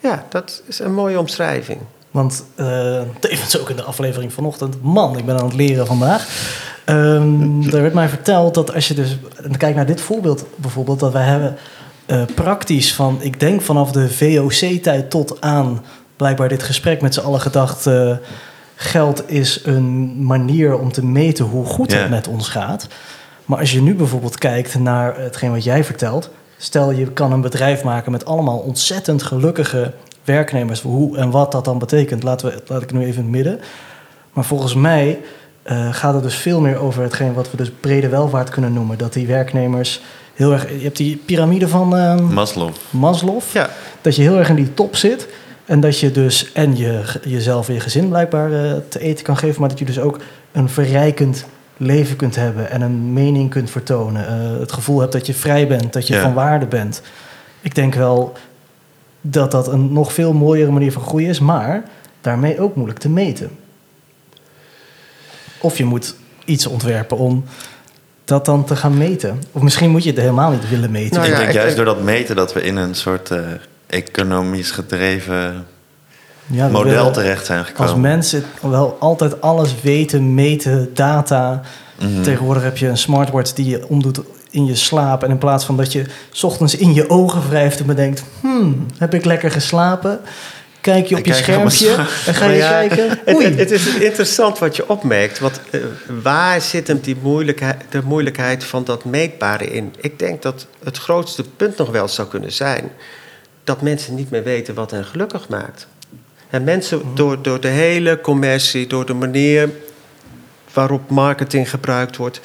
Ja, dat is een mooie omschrijving. Want eh, tevens ook in de aflevering vanochtend. Man, ik ben aan het leren vandaag. Ehm, er werd mij verteld dat als je dus... en Kijk naar dit voorbeeld bijvoorbeeld. Dat wij hebben eh, praktisch van... Ik denk vanaf de VOC-tijd tot aan... Blijkbaar dit gesprek met z'n allen gedacht... eh, geld is een manier om te meten hoe goed het met ons gaat. Maar als je nu bijvoorbeeld kijkt naar hetgeen wat jij vertelt... Stel je kan een bedrijf maken met allemaal ontzettend gelukkige werknemers. Hoe en wat dat dan betekent, laten we, laat ik nu even in het midden. Maar volgens mij eh, gaat het dus veel meer over hetgeen wat we dus brede welvaart kunnen noemen. Dat die werknemers heel erg... Je hebt die piramide van eh, Maslow. Maslow. Ja, Dat je heel erg in die top zit. En dat je dus en je, jezelf en je gezin blijkbaar eh, te eten kan geven. Maar dat je dus ook een verrijkend leven kunt hebben. En een mening kunt vertonen. eh, het gevoel hebt dat je vrij bent. Dat je Ja. van waarde bent. Ik denk wel dat dat een nog veel mooiere manier van groeien is, maar daarmee ook moeilijk te meten. Of je moet iets ontwerpen om dat dan te gaan meten. Of misschien moet je het helemaal niet willen meten. Nou ik ja, denk ik- juist door dat meten dat we in een soort eh, economisch gedreven Ja, model willen terecht zijn gekomen. Als mensen wel altijd alles weten, meten, data. Mhm. Tegenwoordig heb je een smartwatch die je omdoet in je slaap. En in plaats van dat je 's ochtends in je ogen wrijft en bedenkt... Hmm, heb ik lekker geslapen? Kijk je op je schermpje en ga je [laughs] ja, kijken. Het, Oei. het, het is interessant wat je opmerkt. Want eh, waar zit hem die moeilijkheid, de moeilijkheid van dat meetbare in? Ik denk dat het grootste punt nog wel zou kunnen zijn... dat mensen niet meer weten wat hen gelukkig maakt. En mensen Mhm. door, door de hele commercie, door de manier waarop marketing gebruikt wordt...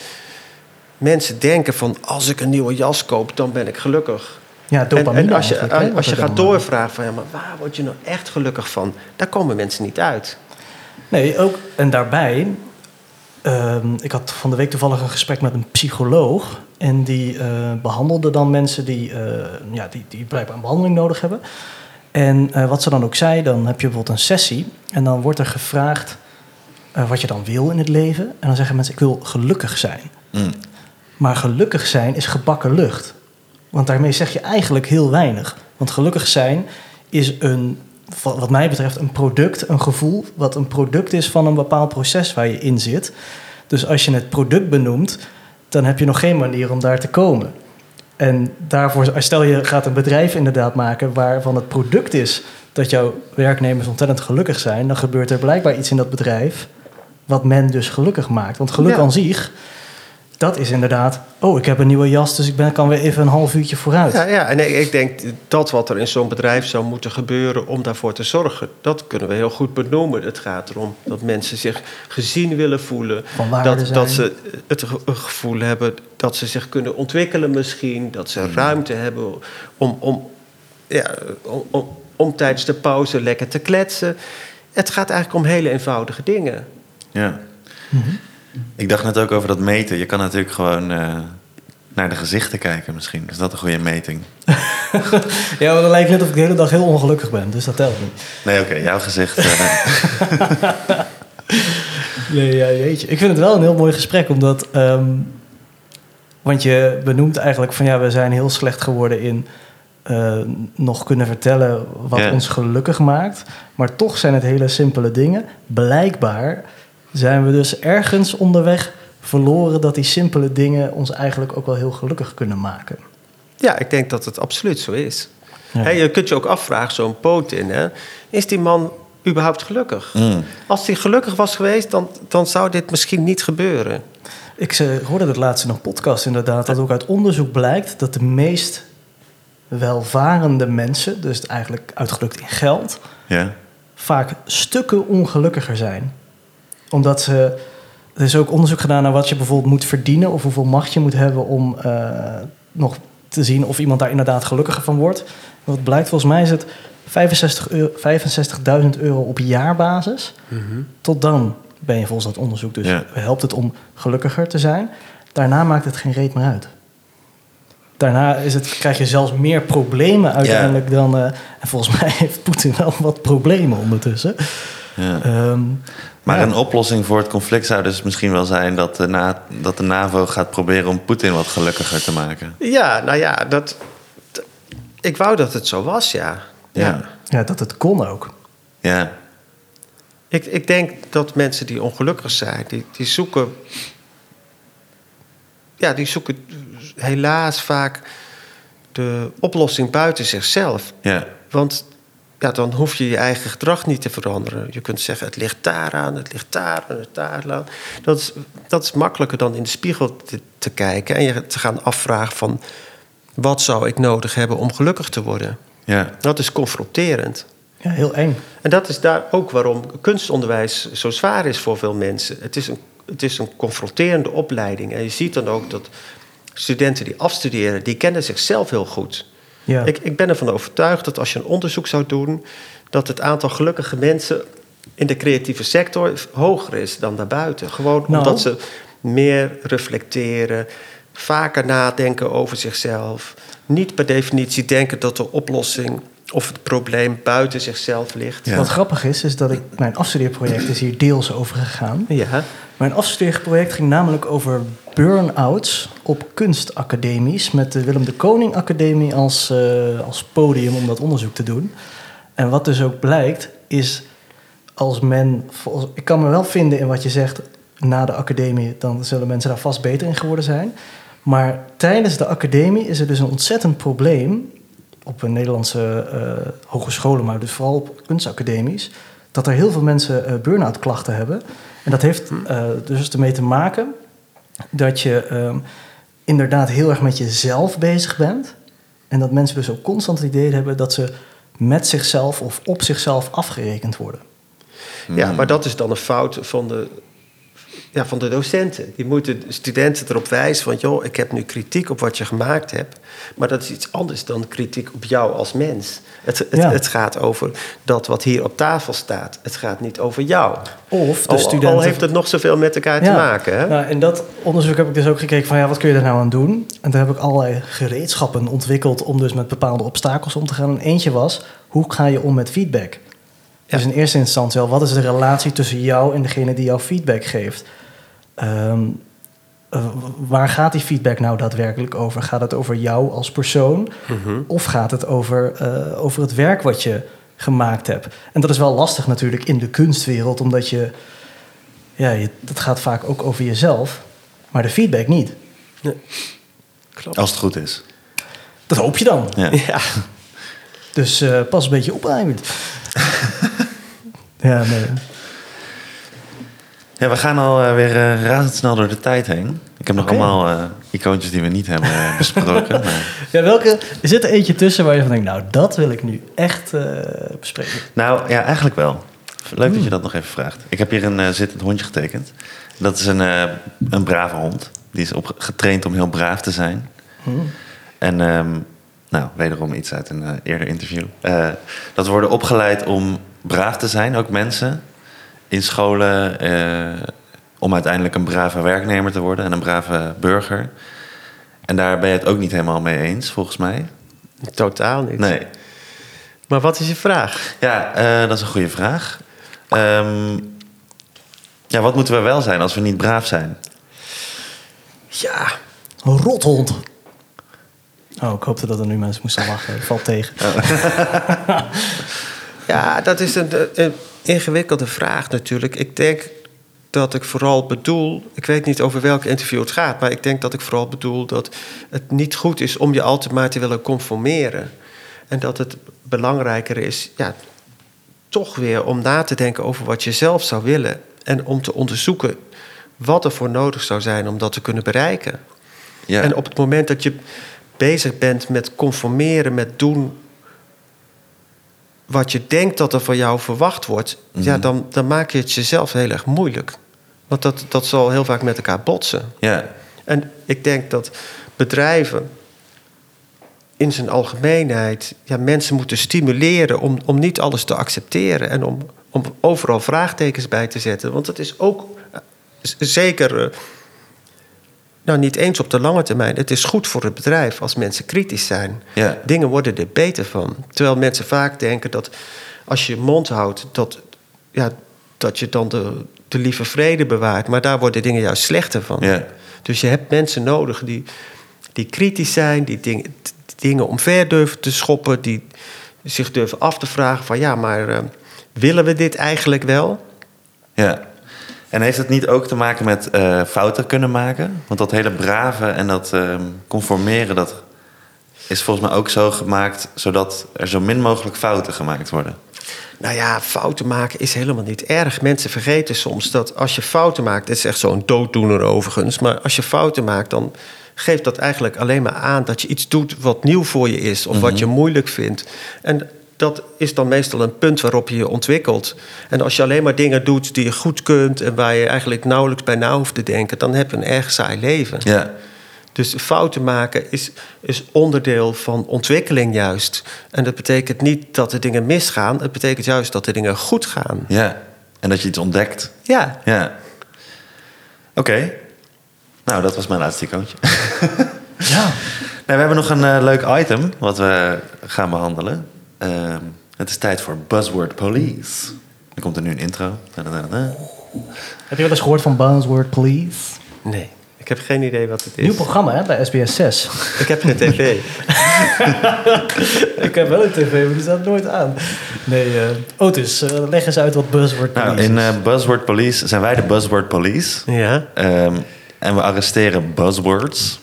mensen denken van als ik een nieuwe jas koop, dan ben ik gelukkig. Ja, En, dopamine en als je, als je gaat eh, doorvragen van ja, maar waar word je nou echt gelukkig van? Daar komen mensen niet uit. Nee, ook en daarbij. ehm, ik had van de week toevallig een gesprek met een psycholoog. En die eh, behandelde dan mensen die, eh, ja, die, die blijkbaar een behandeling nodig hebben. En eh, wat ze dan ook zei, dan heb je bijvoorbeeld een sessie. En dan wordt er gevraagd eh, wat je dan wil in het leven. En dan zeggen mensen, ik wil gelukkig zijn. Mm. Maar gelukkig zijn is gebakken lucht. Want daarmee zeg je eigenlijk heel weinig. Want gelukkig zijn is een, wa- wat mij betreft, een product, een gevoel, wat een product is van een bepaald proces waar je in zit. Dus als je het product benoemt, dan heb je nog geen manier om daar te komen. En daarvoor, stel je gaat een bedrijf inderdaad maken waarvan het product is dat jouw werknemers ontzettend gelukkig zijn, dan gebeurt er blijkbaar iets in dat bedrijf wat men dus gelukkig maakt. Want geluk Ja. aan zich, dat is inderdaad, oh, ik heb een nieuwe jas, dus ik ben, kan weer even een half uurtje vooruit. Ja, ja, en ik, ik denk dat wat er in zo'n bedrijf zou moeten gebeuren om daarvoor te zorgen, dat kunnen we heel goed benoemen. Het gaat erom dat mensen zich gezien willen voelen. Dat, zijn. dat ze het ge- gevoel hebben dat ze zich kunnen ontwikkelen misschien. Dat ze ruimte hebben om, om, ja, om, om, om tijdens de pauze lekker te kletsen. Het gaat eigenlijk om hele eenvoudige dingen. Ja. Mhm. Ik dacht net ook over dat meten. Je kan natuurlijk gewoon eh, naar de gezichten kijken misschien. Is dat een goede meting? [laughs] Ja, maar dan lijkt het net of ik de hele dag heel ongelukkig ben, dus dat telt niet. Nee, oké. jouw gezicht. eh, [laughs] Nee, ja, jeetje. Ik vind het wel een heel mooi gesprek, omdat... ehm, want je benoemt eigenlijk van ja, we zijn heel slecht geworden in eh, nog kunnen vertellen wat ons gelukkig maakt. Maar toch zijn het hele simpele dingen. Blijkbaar zijn we dus ergens onderweg verloren dat die simpele dingen ons eigenlijk ook wel heel gelukkig kunnen maken. Ja, ik denk dat het absoluut zo is. Ja. Je kunt je ook afvragen, zo'n Potin, hè, is die man überhaupt gelukkig? mm. Als hij gelukkig was geweest, dan, dan zou dit misschien niet gebeuren. Ik eh, hoorde dat laatst in een podcast inderdaad, dat ook uit onderzoek blijkt dat de meest welvarende mensen, dus eigenlijk uitgedrukt in geld, Ja. vaak stukken ongelukkiger zijn. Omdat ze. Er is ook onderzoek gedaan naar wat je bijvoorbeeld moet verdienen of hoeveel macht je moet hebben om eh, nog te zien of iemand daar inderdaad gelukkiger van wordt. En wat blijkt, volgens mij is het 65 euro- 65.000 euro op jaarbasis. Tot dan ben je volgens dat onderzoek dus Ja. helpt het om gelukkiger te zijn. Daarna maakt het geen reet meer uit. Daarna is het, krijg je zelfs meer problemen uiteindelijk dan. eh, en volgens [laughs] mij heeft Poetin wel wat problemen ondertussen. Ja. Ehm, Maar ja. een oplossing voor het conflict zou dus misschien wel zijn dat de, Na- dat de NAVO gaat proberen om Poetin wat gelukkiger te maken. Ja, nou ja, dat, ik wou dat het zo was, ja. Ja. Ja, dat het kon ook. Ja. Ik, ik denk dat mensen die ongelukkig zijn, die, die zoeken. Ja, die zoeken helaas vaak de oplossing buiten zichzelf. Ja. Want ja, dan hoef je je eigen gedrag niet te veranderen. Je kunt zeggen, het ligt daaraan, het ligt daar en het daar aan. Dat is, dat is makkelijker dan in de spiegel te, te kijken... en je te gaan afvragen van... wat zou ik nodig hebben om gelukkig te worden? Ja. Dat is confronterend. Ja, heel eng. En dat is daar ook waarom kunstonderwijs zo zwaar is voor veel mensen. Het is een, het is een confronterende opleiding. En je ziet dan ook dat studenten die afstuderen... die kennen zichzelf heel goed... Ja. Ik, ik ben ervan overtuigd dat als je een onderzoek zou doen, dat het aantal gelukkige mensen in de creatieve sector hoger is dan daarbuiten. Gewoon Nou. omdat ze meer reflecteren, vaker nadenken over zichzelf. Niet per definitie denken dat de oplossing of het probleem buiten zichzelf ligt. Ja. Wat grappig is, is dat ik mijn afstudeerproject is hier deels over gegaan. Ja. Mijn afstudeerproject ging namelijk over burn-outs op kunstacademies... met de Willem de Koning Academie als, eh, als podium om dat onderzoek te doen. En wat dus ook blijkt, is als men... Ik kan me wel vinden in wat je zegt na de academie... dan zullen mensen daar vast beter in geworden zijn. Maar tijdens de academie is er dus een ontzettend probleem... op een Nederlandse eh, hogescholen, maar dus vooral op kunstacademies... dat er heel veel mensen eh burn-out klachten hebben... En dat heeft eh, dus ermee te maken dat je ehm, inderdaad heel erg met jezelf bezig bent. En dat mensen dus ook constant het idee hebben dat ze met zichzelf of op zichzelf afgerekend worden. Ja, maar dat is dan een fout van de, ja, van de docenten. Die moeten de studenten erop wijzen van... joh, ik heb nu kritiek op wat je gemaakt hebt. Maar dat is iets anders dan kritiek op jou als mens. Het, het, Ja. het gaat over dat wat hier op tafel staat. Het gaat niet over jou. Of de Al, studenten... al heeft het nog zoveel met elkaar te maken. Hè? Nou, in dat onderzoek heb ik dus ook gekeken van ja, wat kun je daar nou aan doen? En daar heb ik allerlei gereedschappen ontwikkeld om dus met bepaalde obstakels om te gaan. En eentje was, hoe ga je om met feedback? Dus in eerste instantie al, wat is de relatie tussen jou en degene die jou feedback geeft? Ehm, eh, waar gaat die feedback nou daadwerkelijk over? Gaat het over jou als persoon? Mhm. Of gaat het over, eh, over het werk wat je gemaakt hebt? En dat is wel lastig natuurlijk in de kunstwereld, omdat je... Ja, je, dat gaat vaak ook over jezelf, maar de feedback niet. Klopt. Als het goed is. Dat hoop je dan. Ja. [laughs] Ja. Dus eh, pas een beetje op, Eiwind. [laughs] ja, nee. Ja, we gaan alweer weer eh, razendsnel door de tijd heen. Ik heb nog allemaal eh, icoontjes die we niet hebben eh, [laughs] besproken. maar- Ja, welke, er zit er eentje tussen waar je van denkt, nou, dat wil ik nu echt eh, bespreken. Nou, ja, eigenlijk wel. Leuk dat je dat nog even vraagt. Ik heb hier een eh, zittend hondje getekend. Dat is een, eh, een brave hond. Die is op, getraind om heel braaf te zijn. Hmm. En ehm, nou, wederom iets uit een eh, eerder interview. Eh, dat worden opgeleid om braaf te zijn, ook mensen. In scholen, eh, om uiteindelijk een brave werknemer te worden en een brave burger. En daar ben je het ook niet helemaal mee eens, volgens mij. Totaal niet. Nee. Maar wat is je vraag? Ja, eh, dat is een goede vraag. Ehm, ja, wat moeten we wel zijn als we niet braaf zijn? Ja, Een rothond. Oh, ik hoopte dat er nu mensen moesten lachen. Valt tegen. [laughs] Ja, dat is een, een ingewikkelde vraag natuurlijk. Ik denk dat ik vooral bedoel... Ik weet niet over welk interview het gaat... maar ik denk dat ik vooral bedoel dat het niet goed is... om je altijd maar te willen conformeren. En dat het belangrijker is... Ja, toch weer om na te denken over wat je zelf zou willen... en om te onderzoeken wat er voor nodig zou zijn om dat te kunnen bereiken. Ja, En op het moment dat je bezig bent met conformeren, met doen wat je denkt dat er van jou verwacht wordt, ja, Mhm. dan, dan maak je het jezelf heel erg moeilijk. Want dat, dat zal heel vaak met elkaar botsen. ja, En ik denk dat bedrijven in zijn algemeenheid ja, mensen moeten stimuleren om, om niet alles te accepteren en om, om overal vraagtekens bij te zetten. Want dat is ook eh, zeker, eh, nou niet eens op de lange termijn, het is goed voor het bedrijf als mensen kritisch zijn. ja, Dingen worden er beter van. Terwijl mensen vaak denken dat als je je mond houdt, dat, ja, dat je dan de, de lieve vrede bewaart. Maar daar worden dingen juist slechter van. ja, Dus je hebt mensen nodig die, die kritisch zijn, die ding- die dingen omver durven te schoppen, die zich durven af te vragen van ja, maar eh, willen we dit eigenlijk wel? ja. En heeft het niet ook te maken met eh, fouten kunnen maken? Want dat hele brave en dat ehm, conformeren, dat is volgens mij ook zo gemaakt... zodat er zo min mogelijk fouten gemaakt worden. Nou ja, fouten maken is helemaal niet erg. Mensen vergeten soms dat als je fouten maakt, dit is echt zo'n dooddoener overigens, maar als je fouten maakt, dan geeft dat eigenlijk alleen maar aan dat je iets doet wat nieuw voor je is of wat je moeilijk vindt. En dat is dan meestal een punt waarop je je ontwikkelt. En als je alleen maar dingen doet die je goed kunt en waar je eigenlijk nauwelijks bij na hoeft te denken, dan heb je een erg saai leven. Ja, Dus fouten maken is, is onderdeel van ontwikkeling juist. En dat betekent niet dat er dingen misgaan. Het betekent juist dat er dingen goed gaan. ja. En dat je iets ontdekt. Ja, Ja. Oké. Nou, dat was mijn laatste icoontje. Ja. [laughs] Nee, we hebben nog een eh, leuk item wat we gaan behandelen. Ehm, het is tijd voor Buzzword Police. Er komt er nu een intro. Da-da-da-da. Heb je wel eens gehoord van Buzzword Police? Nee, ik heb geen idee wat het is. Nieuw programma hè, bij SBS 6. Ik heb geen [laughs] tv. ik heb wel een tv, maar die staat nooit aan. Nee, eh Otis, eh, leg eens uit wat Buzzword Police Nou, in is. eh, Buzzword Police zijn wij de Buzzword Police. ja. Ehm, en we arresteren buzzwords.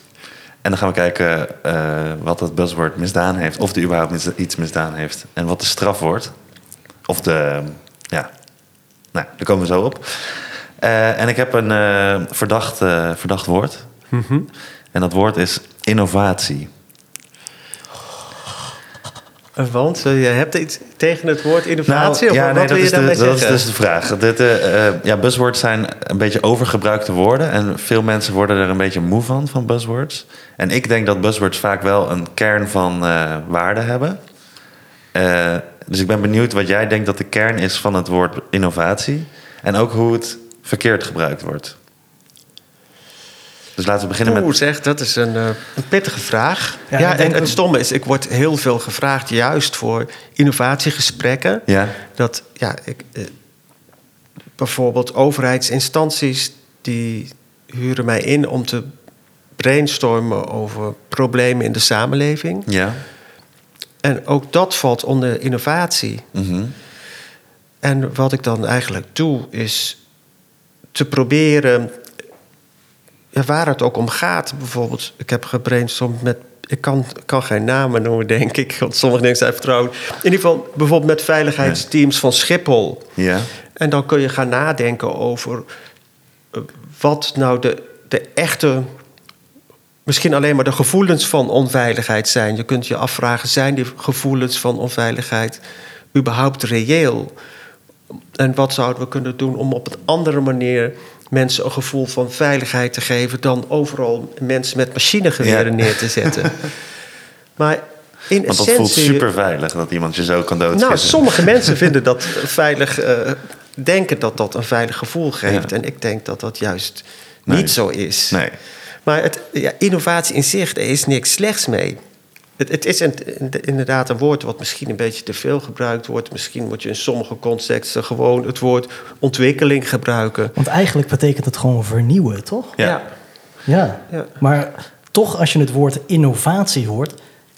En dan gaan we kijken eh, wat dat buzzword misdaan heeft. Of die überhaupt mis- iets misdaan heeft. En wat de straf wordt. Of de... Ja, nou, daar komen we zo op. Eh, en ik heb een eh, verdacht, verdacht woord. Mhm. En dat woord is innovatie. Want eh, je hebt iets tegen het woord innovatie? of Nou, ja, wat nee, wil dat je is, de, daarmee dat is dus de vraag. Dit, eh, eh, ja, buzzwords zijn een beetje overgebruikte woorden. En veel mensen worden er een beetje moe van, van buzzwords. En ik denk dat buzzwords vaak wel een kern van eh, waarde hebben. Eh, dus ik ben benieuwd wat jij denkt dat de kern is van het woord innovatie. En ook hoe het verkeerd gebruikt wordt. Dus laten we beginnen Oeh, met... zeg, dat is een, eh, een pittige vraag. Ja, en het stomme is, ik word heel veel gevraagd juist voor innovatiegesprekken. Ja, Dat, ja, ik, eh, bijvoorbeeld overheidsinstanties die huren mij in om te brainstormen over problemen in de samenleving. ja. En ook dat valt onder innovatie. mhm. En wat ik dan eigenlijk doe, is te proberen, waar het ook om gaat. Bijvoorbeeld, ik heb gebrainstormd met. Ik kan, kan geen namen noemen, denk ik, want sommige dingen zijn vertrouwd. In ieder geval, bijvoorbeeld met veiligheidsteams van Schiphol. Ja, En dan kun je gaan nadenken over eh, wat nou de, de echte, misschien alleen maar de gevoelens van onveiligheid zijn. Je kunt je afvragen, zijn die gevoelens van onveiligheid überhaupt reëel? En wat zouden we kunnen doen om op een andere manier mensen een gevoel van veiligheid te geven dan overal mensen met machinegeweren Ja. neer te zetten? [laughs] maar in want dat essentie. voelt super veilig dat iemand je zo kan doodschieten. Nou, sommige [laughs] mensen vinden dat veilig, eh, denken dat dat een veilig gevoel geeft. Ja. En ik denk dat dat juist Nee. niet zo is. Nee. Maar het, ja, innovatie in zich, er is niks slechts mee. Het, het is een- inderdaad een woord wat misschien een beetje te veel gebruikt wordt. Misschien moet je in sommige contexten gewoon het woord ontwikkeling gebruiken. Want eigenlijk betekent het gewoon vernieuwen, toch? Ja. Ja. Ja. Maar toch, als je het woord innovatie hoort,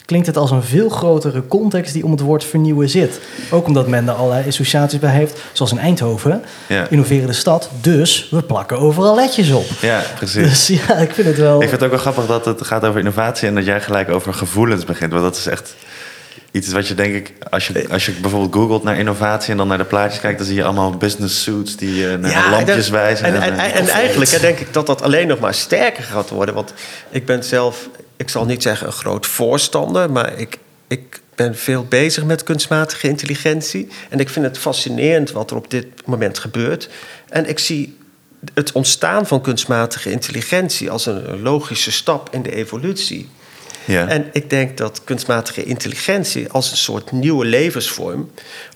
klinkt het als een veel grotere context die om het woord vernieuwen zit. Ook omdat men er allerlei associaties bij heeft, zoals in Eindhoven, Ja. innoverende stad. Dus we plakken overal letjes op. Ja, precies. Dus ja, ik vind het wel. Ik vind het ook wel grappig dat het gaat over innovatie en dat jij gelijk over gevoelens begint. Want dat is echt iets wat je denk ik, als je, als je bijvoorbeeld googelt naar innovatie en dan naar de plaatjes kijkt, dan zie je allemaal business suits die eh, naar Ja, lampjes en- wijzen. En, en, en, eigenlijk hè, denk ik dat dat alleen nog maar sterker gaat worden. Want ik ben zelf, ik zal niet zeggen een groot voorstander, maar ik, ik ben veel bezig met kunstmatige intelligentie. En ik vind het fascinerend wat er op dit moment gebeurt. En ik zie het ontstaan van kunstmatige intelligentie als een logische stap in de evolutie. ja. En ik denk dat kunstmatige intelligentie als een soort nieuwe levensvorm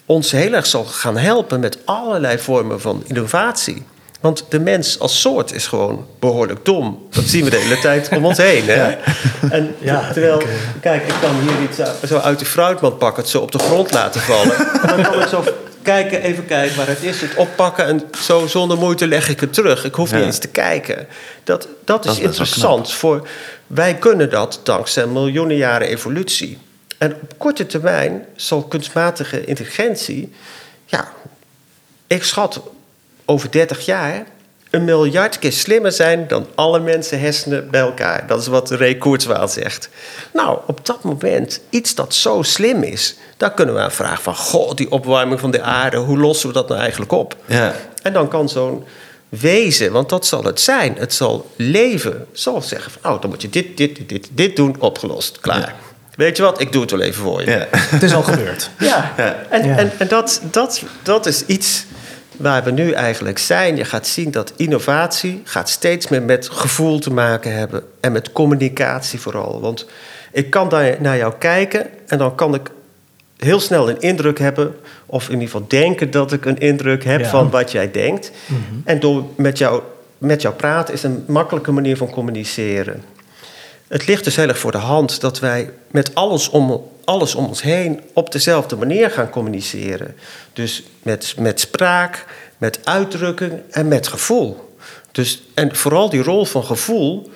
ons heel erg zal gaan helpen met allerlei vormen van innovatie. Want de mens als soort is gewoon behoorlijk dom. Dat zien we de hele tijd om ons heen. Hè? En Ja, terwijl, ik, eh, kijk, ik kan hier iets uit- zo uit de fruitmand pakken, het zo op de grond laten vallen. En [laughs] dan kan ik zo kijken, even kijken waar het is, het oppakken en zo zonder moeite leg ik het terug. Ik hoef niet eens te kijken. Dat, dat is, interessant. Voor, wij kunnen dat dankzij miljoenen jaren evolutie. En op korte termijn zal kunstmatige intelligentie, ja, ik schat over 30 jaar een miljard keer slimmer zijn dan alle mensen hersenen bij elkaar. Dat is wat Ray Kurzweil zegt. Nou, op dat moment, iets dat zo slim is, daar kunnen we aan vragen van... goh, die opwarming van de aarde, hoe lossen we dat nou eigenlijk op? ja. En dan kan zo'n wezen, want dat zal het zijn, het zal leven, zal zeggen van... oh, dan moet je dit, dit, dit, dit, dit doen, opgelost, klaar. Weet je wat, ik doe het wel even voor je. ja. Het is al gebeurd. Ja, Ja. en, Ja. en, en dat, dat, dat is iets waar we nu eigenlijk zijn. Je gaat zien dat innovatie gaat steeds meer met gevoel te maken hebben en met communicatie vooral. Want ik kan daar naar jou kijken en dan kan ik heel snel een indruk hebben, of in ieder geval denken dat ik een indruk heb Ja. van wat jij denkt. Mhm. En door met jou met jou praten is een makkelijke manier van communiceren. Het ligt dus heel erg voor de hand dat wij met alles om, alles om ons heen op dezelfde manier gaan communiceren. Dus met, met spraak, met uitdrukking en met gevoel. Dus, en vooral die rol van gevoel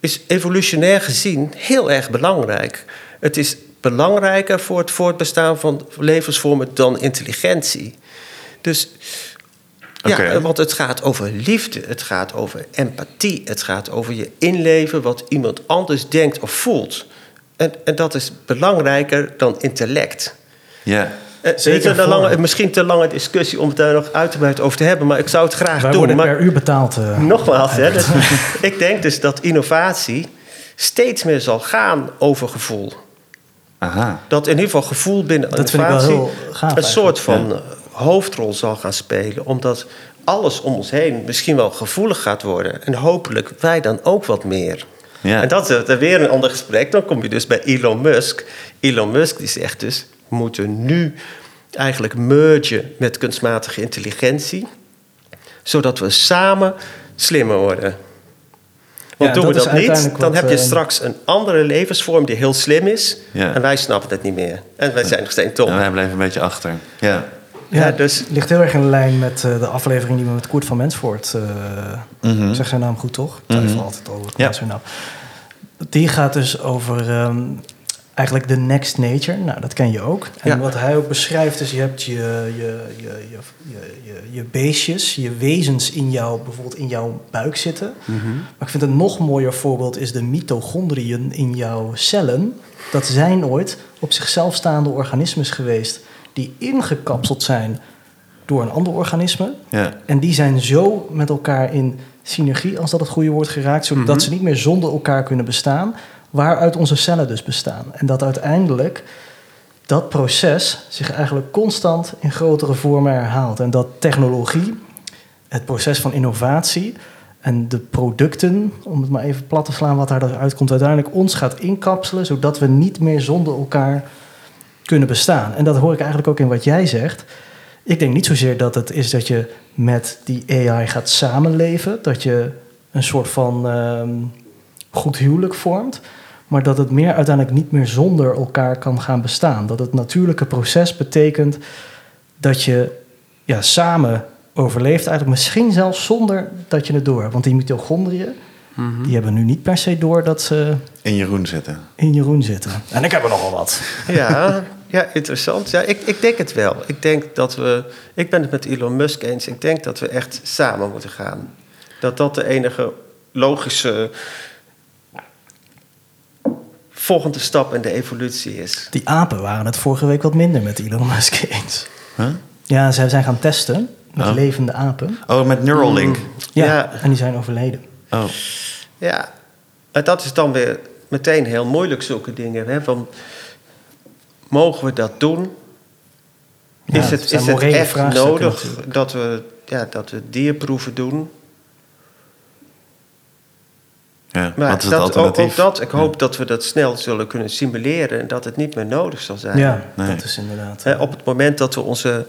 is evolutionair gezien heel erg belangrijk. Het is belangrijker voor het voortbestaan van levensvormen dan intelligentie. Dus ja, Oké. want het gaat over liefde, het gaat over empathie, het gaat over je inleven wat iemand anders denkt of voelt. En, en dat is belangrijker dan intellect. Ja. Eh, Zeker een lange, misschien te lange discussie om het daar nog uitgebreid over te hebben, maar ik zou het graag Wij doen. worden Maar per uur betaald. eh. nogmaals, hè, dat- [laughs] ik denk dus dat innovatie steeds meer zal gaan over gevoel. Aha. Dat in ieder geval gevoel binnen Dat vind ik wel innovatie heel gaaf een soort van eh, hoofdrol zal gaan spelen. Omdat alles om ons heen misschien wel gevoelig gaat worden. En hopelijk wij dan ook wat meer. Ja. En dat is eh, weer een ander gesprek. Dan kom je dus bij Elon Musk. Elon Musk die zegt dus... we moeten nu eigenlijk mergen met kunstmatige intelligentie... zodat we samen slimmer worden. Want Ja, doen we dat niet, dan wat, heb je eh, straks een andere levensvorm die heel slim is... Ja. en wij snappen het niet meer. En wij zijn nog steeds dom. En wij bleven een beetje achter. Ja. Ja, dus- het ligt heel erg in lijn met eh, de aflevering die we met Koert van Mensvoort... eh Mhm. Zeg zijn naam goed, toch? Ik twijfel Mhm. altijd over Ja. zijn naam. Die gaat dus over ehm, eigenlijk de next nature. Nou, dat ken je ook. En Ja. wat hij ook beschrijft is, je hebt je, je, je, je, je, je, je beestjes, je wezens in jou, bijvoorbeeld in jouw buik zitten. Mhm. Maar ik vind een nog mooier voorbeeld is de mitochondriën in jouw cellen. Dat zijn ooit op zichzelf staande organismes geweest die ingekapseld zijn door een ander organisme. Ja. En die zijn zo met elkaar in synergie, als dat het goede woord geraakt, zodat Mhm. ze niet meer zonder elkaar kunnen bestaan, waaruit onze cellen dus bestaan. En dat uiteindelijk dat proces zich eigenlijk constant in grotere vormen herhaalt. En dat technologie, het proces van innovatie en de producten, om het maar even plat te slaan wat daaruit komt, uiteindelijk ons gaat inkapselen, zodat we niet meer zonder elkaar kunnen bestaan. En dat hoor ik eigenlijk ook in wat jij zegt. Ik denk niet zozeer dat het is dat je met die AI gaat samenleven, dat je een soort van ehm, goed huwelijk vormt, maar dat het meer uiteindelijk niet meer zonder elkaar kan gaan bestaan. Dat het natuurlijke proces betekent dat je ja, samen overleeft, eigenlijk misschien zelfs zonder dat je het door hebt. Want die mitochondriën, die hebben nu niet per se door dat ze In Jeroen zitten. in Jeroen zitten. En ik heb er nogal wat. Ja, [laughs] ja interessant. Ja, ik, ik denk het wel. Ik denk dat we. Ik ben het met Elon Musk eens. Ik denk dat we echt samen moeten gaan. Dat dat de enige logische volgende stap in de evolutie is. Die apen waren het vorige week wat minder met Elon Musk eens. Huh? Ja, zij zijn gaan testen met Oh. levende apen. Oh, met Neuralink. Ja, Ja. en die zijn overleden. Oh. Ja, en dat is dan weer meteen heel moeilijk, zulke dingen. Hè? Van, mogen we dat doen? Ja, is het is het echt nodig natuurlijk. dat we, ja, dat we dierproeven doen? Ja. Maar Wat is het dat, ook, alternatief? ook dat, ik hoop dat we dat snel zullen kunnen simuleren en dat het niet meer nodig zal zijn. Ja, Nee. dat is inderdaad. Hè, op het moment dat we onze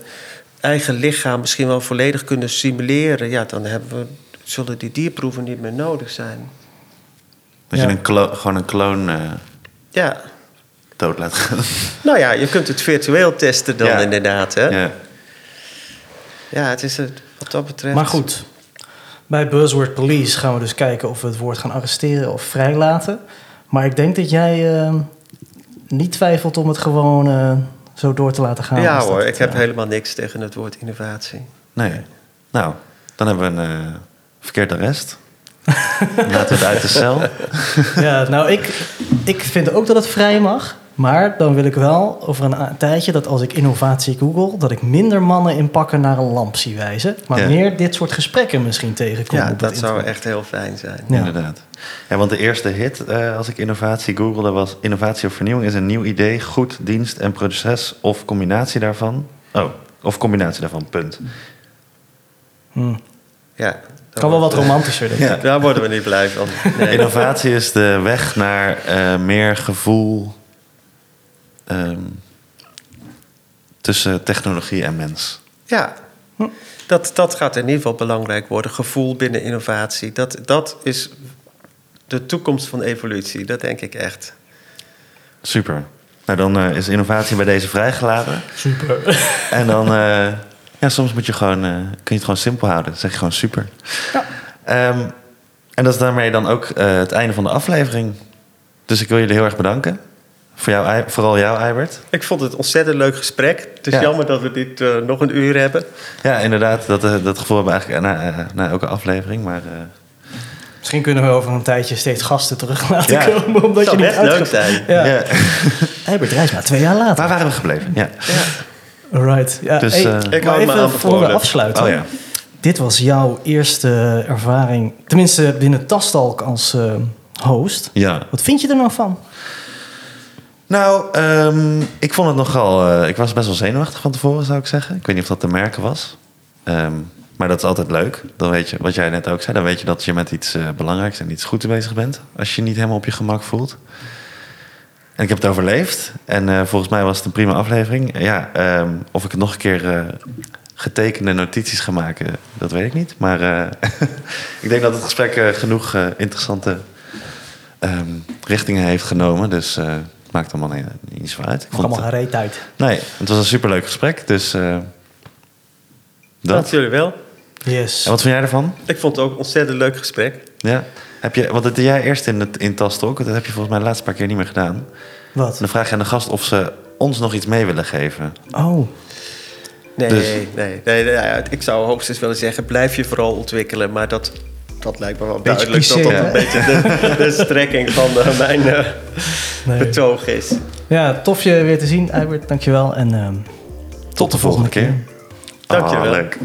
eigen lichaam misschien wel volledig kunnen simuleren, ja, dan hebben we, zullen die dierproeven niet meer nodig zijn. Dat Ja. je een klo- gewoon een kloon eh, Ja, dood laat gaan. nou ja, je kunt het virtueel testen dan Ja. inderdaad. Hè? Ja. ja. het is het wat dat betreft. Maar goed, bij Buzzword Police gaan we dus kijken of we het woord gaan arresteren of vrijlaten. Maar ik denk dat jij eh, niet twijfelt om het gewoon eh, zo door te laten gaan. Ja hoor, het, ik heb helemaal niks tegen het woord innovatie. Nee. Nou, dan hebben we een eh, verkeerd arrest. [laughs] Laten we het uit de cel. Ja, nou, ik, ik vind ook dat het vrij mag. Maar dan wil ik wel over een tijdje dat als ik innovatie google, dat ik minder mannen in pakken naar een lamp zie wijzen. Maar Ja. meer dit soort gesprekken misschien tegenkom. Ja, dat zou internet. echt heel fijn zijn. Ja. Inderdaad. Ja, want de eerste hit, eh, als ik innovatie googelde, was... innovatie of vernieuwing is een nieuw idee, goed, dienst en proces... of combinatie daarvan. Oh, of combinatie daarvan, punt. Hm. Ja, Kan wel wat romantischer, denk [laughs] ik. Ja. Daar worden we niet blij van. Nee. Innovatie is de weg naar eh, meer gevoel... ehm, tussen technologie en mens. Ja, Dat, dat gaat in ieder geval belangrijk worden. Gevoel binnen innovatie. Dat, dat is de toekomst van evolutie. Dat denk ik echt. Super. Nou, dan eh, is innovatie bij deze vrijgelaten. Super. [laughs] En dan, eh, ja, soms moet je gewoon, eh, kun je het gewoon simpel houden. Dan zeg je gewoon super. Ja. Ehm, en dat is daarmee dan ook het einde van de aflevering. Dus ik wil jullie heel erg bedanken. Voor jou, vooral jou, Eibert. Ik vond het een ontzettend leuk gesprek. Het is Ja. jammer dat we dit eh, nog een uur hebben. Ja, inderdaad. Dat, eh, dat gevoel hebben we eigenlijk na, eh, na elke aflevering. Maar eh, Misschien kunnen we over een tijdje steeds gasten terug laten Ja. komen. Omdat zou je niet best leuk zijn. Ja. ja. [laughs] Herbert Reisma, twee jaar later. waar waren we gebleven? Ja. Alright. Ja, Dus, hey, maar Ik hou me even voor we afsluiten. Oh ja. Dit was jouw eerste ervaring, tenminste binnen Tastalk als eh, host. Ja. Wat vind je er nou van? Nou, ehm, ik vond het nogal... eh, ik was best wel zenuwachtig van tevoren, zou ik zeggen. Ik weet niet of dat te merken was. Ehm, maar dat is altijd leuk. Dan weet je, wat jij net ook zei, dan weet je dat je met iets eh, belangrijks en iets goeds bezig bent. Als je niet helemaal op je gemak voelt. En ik heb het overleefd. En eh, volgens mij was het een prima aflevering. Ja, ehm, of ik het nog een keer getekende notities ga maken, dat weet ik niet. Maar [laughs] ik denk dat het gesprek genoeg interessante richtingen heeft genomen. Dus maakt allemaal niet, niet zo uit. Ik vond allemaal geen reet uit. nee, het was een superleuk gesprek. Dus eh, Dank dat. jullie wel. Yes. En wat vind jij ervan? Ik vond het ook een ontzettend leuk gesprek. Ja. Heb je, want dat deed jij eerst in, het, in Tastalk. Dat heb je volgens mij de laatste paar keer niet meer gedaan. Wat? Dan vraag je aan de gast of ze ons nog iets mee willen geven. Oh, Nee, Dus- nee, nee, nee, Ik zou hoogstens willen zeggen, blijf je vooral ontwikkelen. Maar dat, dat lijkt me wel Beetje duidelijk cliché, dat dat hè? een beetje de, de strekking van eh, mijn eh, nee. betoog is. Ja, tof je weer te zien, Albert. Dankjewel. En ehm, Tot, de volgende keer. Dankjewel. Oh, leuk.